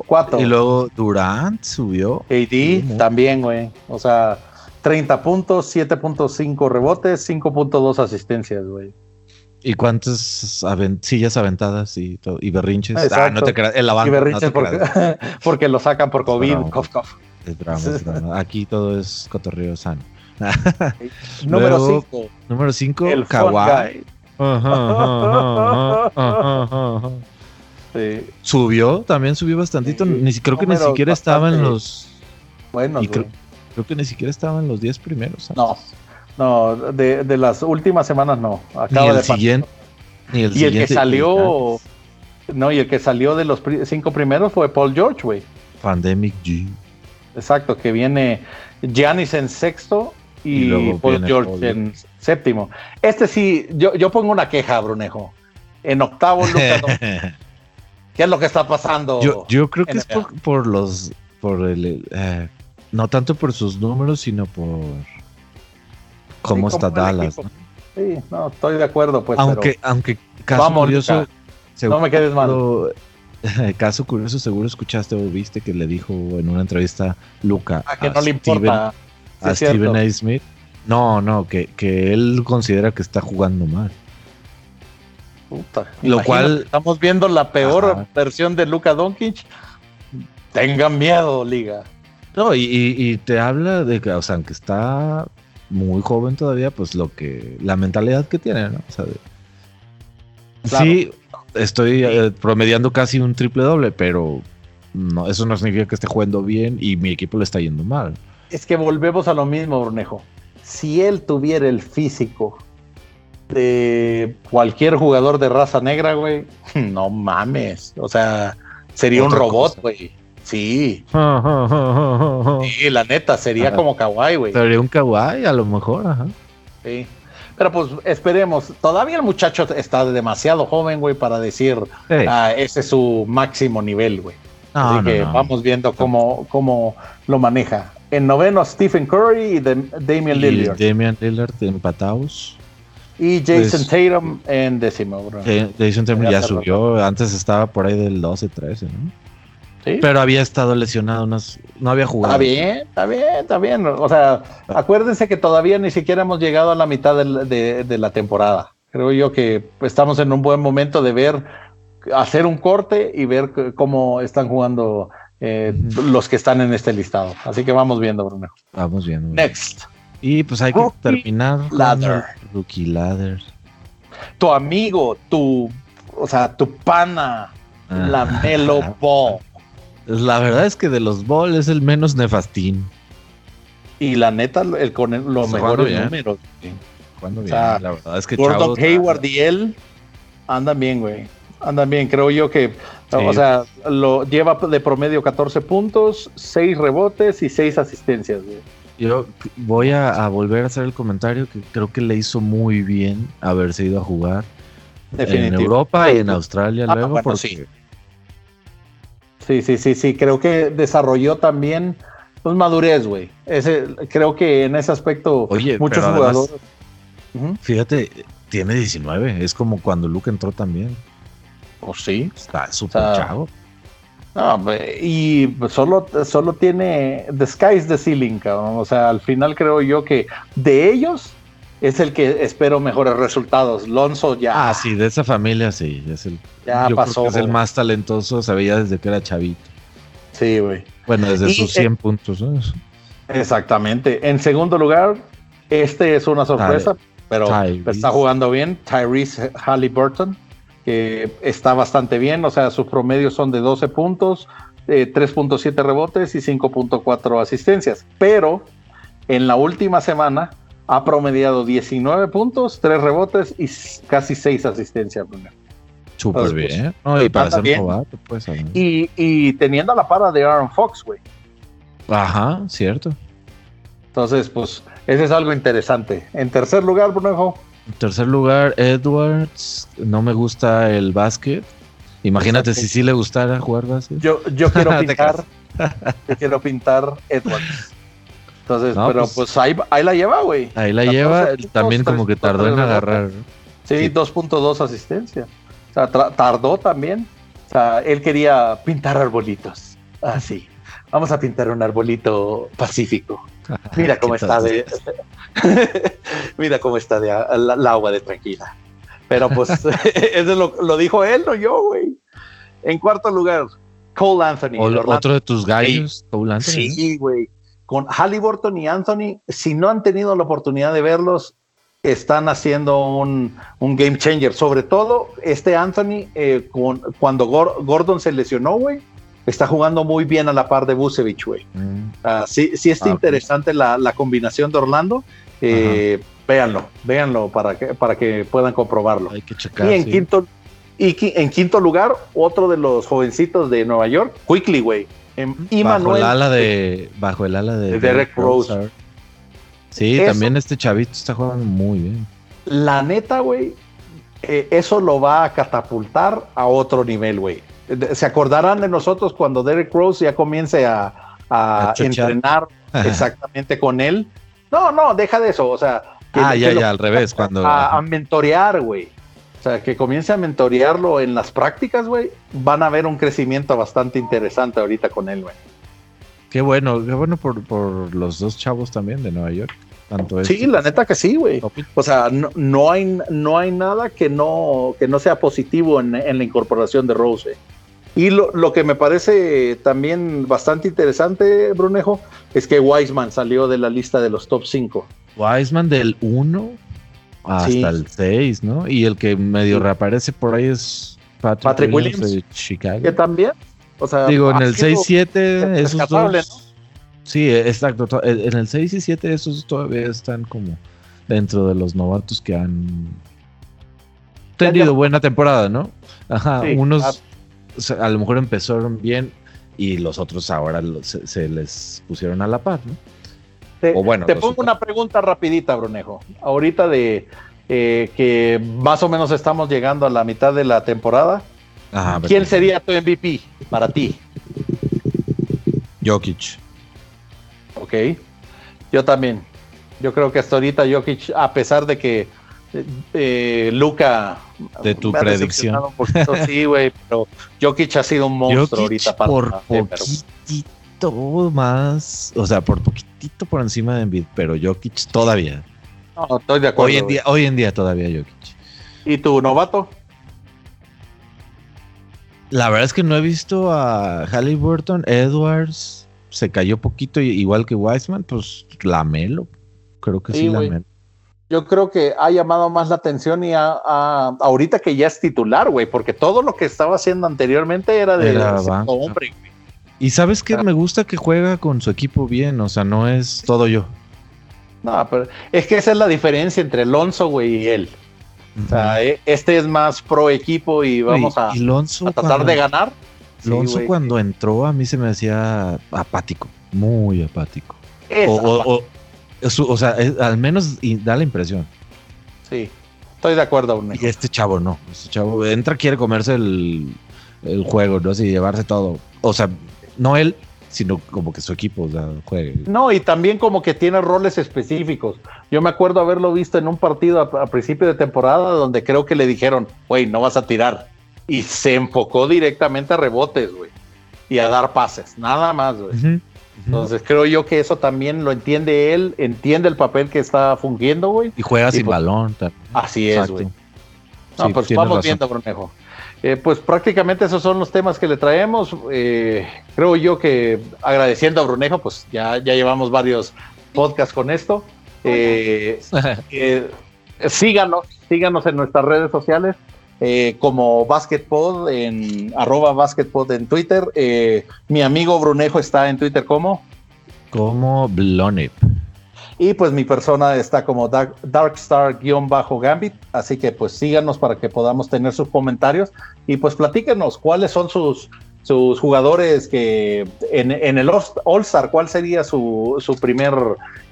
Cuatro. Y luego Durant subió. AD también, güey. O sea, 30 puntos, 7.5 rebotes, 5.2 asistencias, güey. ¿Y cuántas sillas aventadas y, y berrinches? Ah, no te creas, en la banca. Y berrinches porque, lo sacan por COVID. Es drama, Aquí todo es cotorreo sano. número 5. Número 5, Kawhi. Sí. Subió, también subió bastantito. Ni, creo que ni siquiera estaba en los. Bueno, creo, creo, que ni siquiera estaba en los 10 primeros. No. No, de, de, las últimas semanas no. Acaba ni el siguiente. Ni el y el que salió. No, y el que salió de los cinco primeros fue Paul George, güey. Pandemic G. Exacto, que viene Giannis en sexto y, Paul George en séptimo. Este sí, yo, yo pongo una queja, Brunejo. En octavo, Lucas. ¿Qué es lo que está pasando? Yo, yo creo que es por, por, los. por el. Eh, no tanto por sus números, sino por cómo está Dallas. Sí, no, estoy de acuerdo, pues. Aunque, aunque caso curioso. no me quedes mal. Caso curioso, seguro escuchaste o viste que le dijo en una entrevista Luca a, que no le importa a Steven A. Smith. No, no, que, que él considera que está jugando mal. Puta, Lo cual. Estamos viendo la peor versión de Luca Doncic. Tengan miedo, liga. No, y, y, te habla de que, o sea, aunque está muy joven todavía, pues lo que, la mentalidad que tiene, ¿no? O sea, Sí, estoy eh, promediando casi un triple doble, pero no, eso no significa que esté jugando bien y mi equipo le está yendo mal. Es que volvemos a lo mismo, Bornejo. Si él tuviera el físico de cualquier jugador de raza negra, güey, no mames. O sea, sería un robot, güey. Sí. sí, la neta, sería como kawaii, güey. Sería un kawaii, a lo mejor, ajá. Sí. Pero pues esperemos. Todavía el muchacho está demasiado joven, güey, para decir ah, ese es su máximo nivel, güey. Así que vamos viendo cómo, cómo lo maneja. En noveno, Stephen Curry y Damian Lillard. Damian Lillard empatados. Y Jason pues, Tatum en décimo, bro. Jason Tatum ya subió. Antes estaba por ahí del 12-13, ¿no? Pero había estado lesionado, unas, no había jugado. Está bien, está bien, está bien. O sea, acuérdense que todavía ni siquiera hemos llegado a la mitad de, la temporada. Creo yo que estamos en un buen momento de ver, hacer un corte y ver cómo están jugando eh, los que están en este listado. Así que vamos viendo, Bruno. Vamos viendo. Next. Y pues hay que terminar. Ladder. Rookie Ladder. Tu amigo, tu, o sea, tu pana, la Melo Ball. La verdad es que de los Ball es el menos nefastín. Y la neta, el con los mejores números. Cuando bien, la verdad es que Gordon Hayward y él andan bien, güey. Andan bien, creo yo que, o sea, lo lleva de promedio 14 puntos, 6 rebotes y 6 asistencias, güey. Yo voy a, volver a hacer el comentario que creo que le hizo muy bien haberse ido a jugar en Europa y en Australia ah, luego. porque, sí Sí, sí, sí, sí. Creo que desarrolló también pues, madurez, güey. Creo que en ese aspecto muchos jugadores. Fíjate, tiene 19. Es como cuando Luke entró también. Pues sí. Está súper chavo. No, y solo, solo tiene The Sky's the Ceiling, cabrón. O sea, al final creo yo que de ellos es el que espero mejores resultados. Lonzo ya. Ah, sí, de esa familia sí. Es el, ya pasó. es el más talentoso, se veía desde que era chavito. Sí, güey. Bueno, desde sus 100 puntos. ¿no? Exactamente. En segundo lugar, este es una sorpresa, pero está jugando bien. Tyrese Halliburton que está bastante bien, o sea, sus promedios son de 12 puntos, 3.7 eh, rebotes y 5.4 asistencias, pero en la última semana ha promediado 19 puntos, 3 rebotes y casi 6 asistencias. Súper bien. y, para ser pues, y, y, teniendo la para de Aaron Fox, güey. Ajá, cierto. Entonces, pues, ese es algo interesante. En tercer lugar, Bruno, en tercer lugar, Edwards. No me gusta el básquet. Imagínate si sí le gustara jugar básquet. Yo, yo quiero pintar. yo quiero pintar Edwards. Entonces, pero pues, pues ahí, la lleva, güey. Ahí la lleva. también como que tardó en agarrar. Sí, 2.2 asistencia. O sea, tardó también. O sea, él quería pintar arbolitos. Así. Vamos a pintar un arbolito pacífico. Mira cómo está de. Mira cómo está de la, agua de tranquila. Pero pues, eso lo, dijo él, no yo, güey. En cuarto lugar, Cole Anthony. otro de tus gallos, Cole Anthony. Sí, güey. Con Halliburton y Anthony, si no han tenido la oportunidad de verlos, están haciendo un, game changer. Sobre todo, este Anthony, eh, con, cuando Gordon se lesionó, güey, está jugando muy bien a la par de Busevich, güey. Mm. Ah, sí, sí está ah, interesante la, combinación de Orlando. Eh, véanlo, véanlo para que, para que puedan comprobarlo. Hay que checar. Y en, quinto, y en quinto lugar, otro de los jovencitos de Nueva York, Quickly, güey. bajo el ala de, bajo el ala de, Derek, Rose. Sí, también este chavito está jugando muy bien. La neta, güey, eh, eso lo va a catapultar a otro nivel, güey se acordarán de nosotros cuando Derek Rose ya comience a, entrenar exactamente con él. No, no, deja de eso, o sea. ah, ya, ya, al revés, cuando. A, mentorear, güey. O sea, que comience a mentorearlo en las prácticas, güey. Van a ver un crecimiento bastante interesante ahorita con él, güey. Qué bueno, qué bueno por, los dos chavos también de Nueva York. Tanto sí, la neta que sí, güey. O sea, no, hay, no hay nada que no, que no sea positivo en, la incorporación de Rose. Y lo, que me parece también bastante interesante, Brunejo, es que Wiseman salió de la lista de los top 5. Wiseman del 1 hasta el 6, ¿no? Y el que medio reaparece por ahí es Patrick, Williams, de Chicago. Que también, o sea, digo, en el 6-7, esos dos. Sí, exacto. En el 6 y 7, esos todavía están como dentro de los novatos que han tenido buena temporada, ¿no? Ajá, unos a lo mejor empezaron bien y los otros ahora se, les pusieron a la par, ¿no? Te, o bueno, te pongo una pregunta rapidita, Brunejo. Ahorita de eh, que más o menos estamos llegando a la mitad de la temporada. ¿Quién sería tu MVP para ti? Jokic. Ok. Yo también. Yo creo que hasta ahorita Jokic, a pesar de que eh, Luca. De tu predicción. sí, güey, pero Jokic ha sido un monstruo ahorita para Por poquitito más, o sea, por poquitito por encima de Embiid, pero Jokic todavía. No, estoy de acuerdo. Hoy en, día, hoy en día todavía Jokic. ¿Y tu novato? La verdad es que no he visto a Halliburton, Edwards, se cayó poquito, igual que Wiseman, pues Lamelo. Creo que sí, Lamelo yo creo que ha llamado más la atención y a, ahorita que ya es titular, güey, porque todo lo que estaba haciendo anteriormente era de hombre, güey. Y sabes que me gusta que juega con su equipo bien, o sea, no es todo yo. No, pero es que esa es la diferencia entre Alonso, güey, y él. O sea, e, este es más pro equipo y vamos a, tratar de ganar. Alonso cuando entró a mí se me hacía apático, muy apático. o, o sea, al menos da la impresión. Sí, estoy de acuerdo. Y este chavo no. Este chavo entra, quiere comerse el, juego, ¿no? Así llevarse todo. O sea, no él, sino como que su equipo juegue. No, y también como que tiene roles específicos. Yo me acuerdo haberlo visto en un partido a, principio de temporada donde creo que le dijeron, güey, no vas a tirar. y se enfocó directamente a rebotes, güey, y a dar pases, nada más, güey. Entonces creo yo que eso también lo entiende él, entiende el papel que está fungiendo, güey. Y juega sin pues, balón. Así es, güey. No, pues vamos viendo, Brunejo. Eh, pues prácticamente esos son los temas que le traemos. Eh, creo yo que agradeciendo a Brunejo, pues ya, ya llevamos varios podcasts con esto. Eh, síganos, síganos en nuestras redes sociales. Como Basketpod en arroba Basketpod en Twitter. mi amigo Brunejo está en Twitter como como Blonip. Y pues mi persona está como Darkstar-Gambit, así que pues síganos para que podamos tener sus comentarios y pues platíquenos cuáles son sus, sus jugadores que en, el All-Star, cuál sería su, su primer,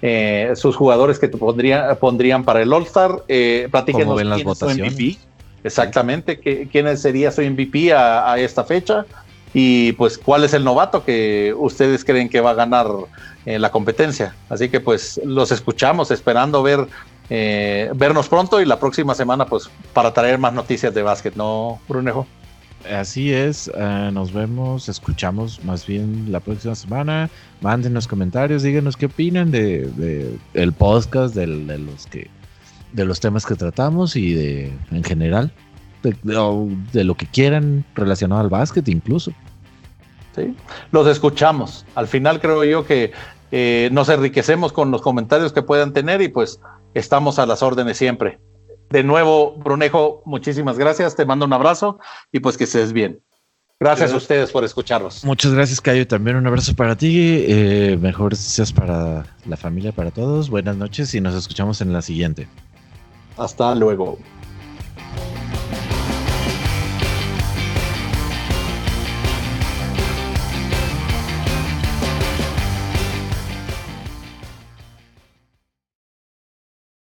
eh, sus jugadores que pondrían, pondrían para el All-Star. Eh, platíquenos quién es su MVP. Exactamente, quién sería su MVP a, a esta fecha y pues cuál es el novato que ustedes creen que va a ganar en la competencia. Así que pues los escuchamos esperando ver eh, vernos pronto y la próxima semana pues para traer más noticias de básquet, ¿no, Brunejo? Así es, eh, nos vemos, escuchamos más bien la próxima semana. Mándenos comentarios, díganos qué opinan de, el podcast, de, los que de los temas que tratamos y de en general de, de lo que quieran relacionado al básquet incluso. ¿sí? Los escuchamos. Al final creo yo que eh, nos enriquecemos con los comentarios que puedan tener y pues estamos a las órdenes siempre. De nuevo, Brunejo, muchísimas gracias, te mando un abrazo y pues que estés bien. Gracias, a ustedes por escucharnos. Muchas gracias, Cayo. También un abrazo para ti. Eh, mejores deseos para la familia, para todos. Buenas noches y nos escuchamos en la siguiente. Hasta luego.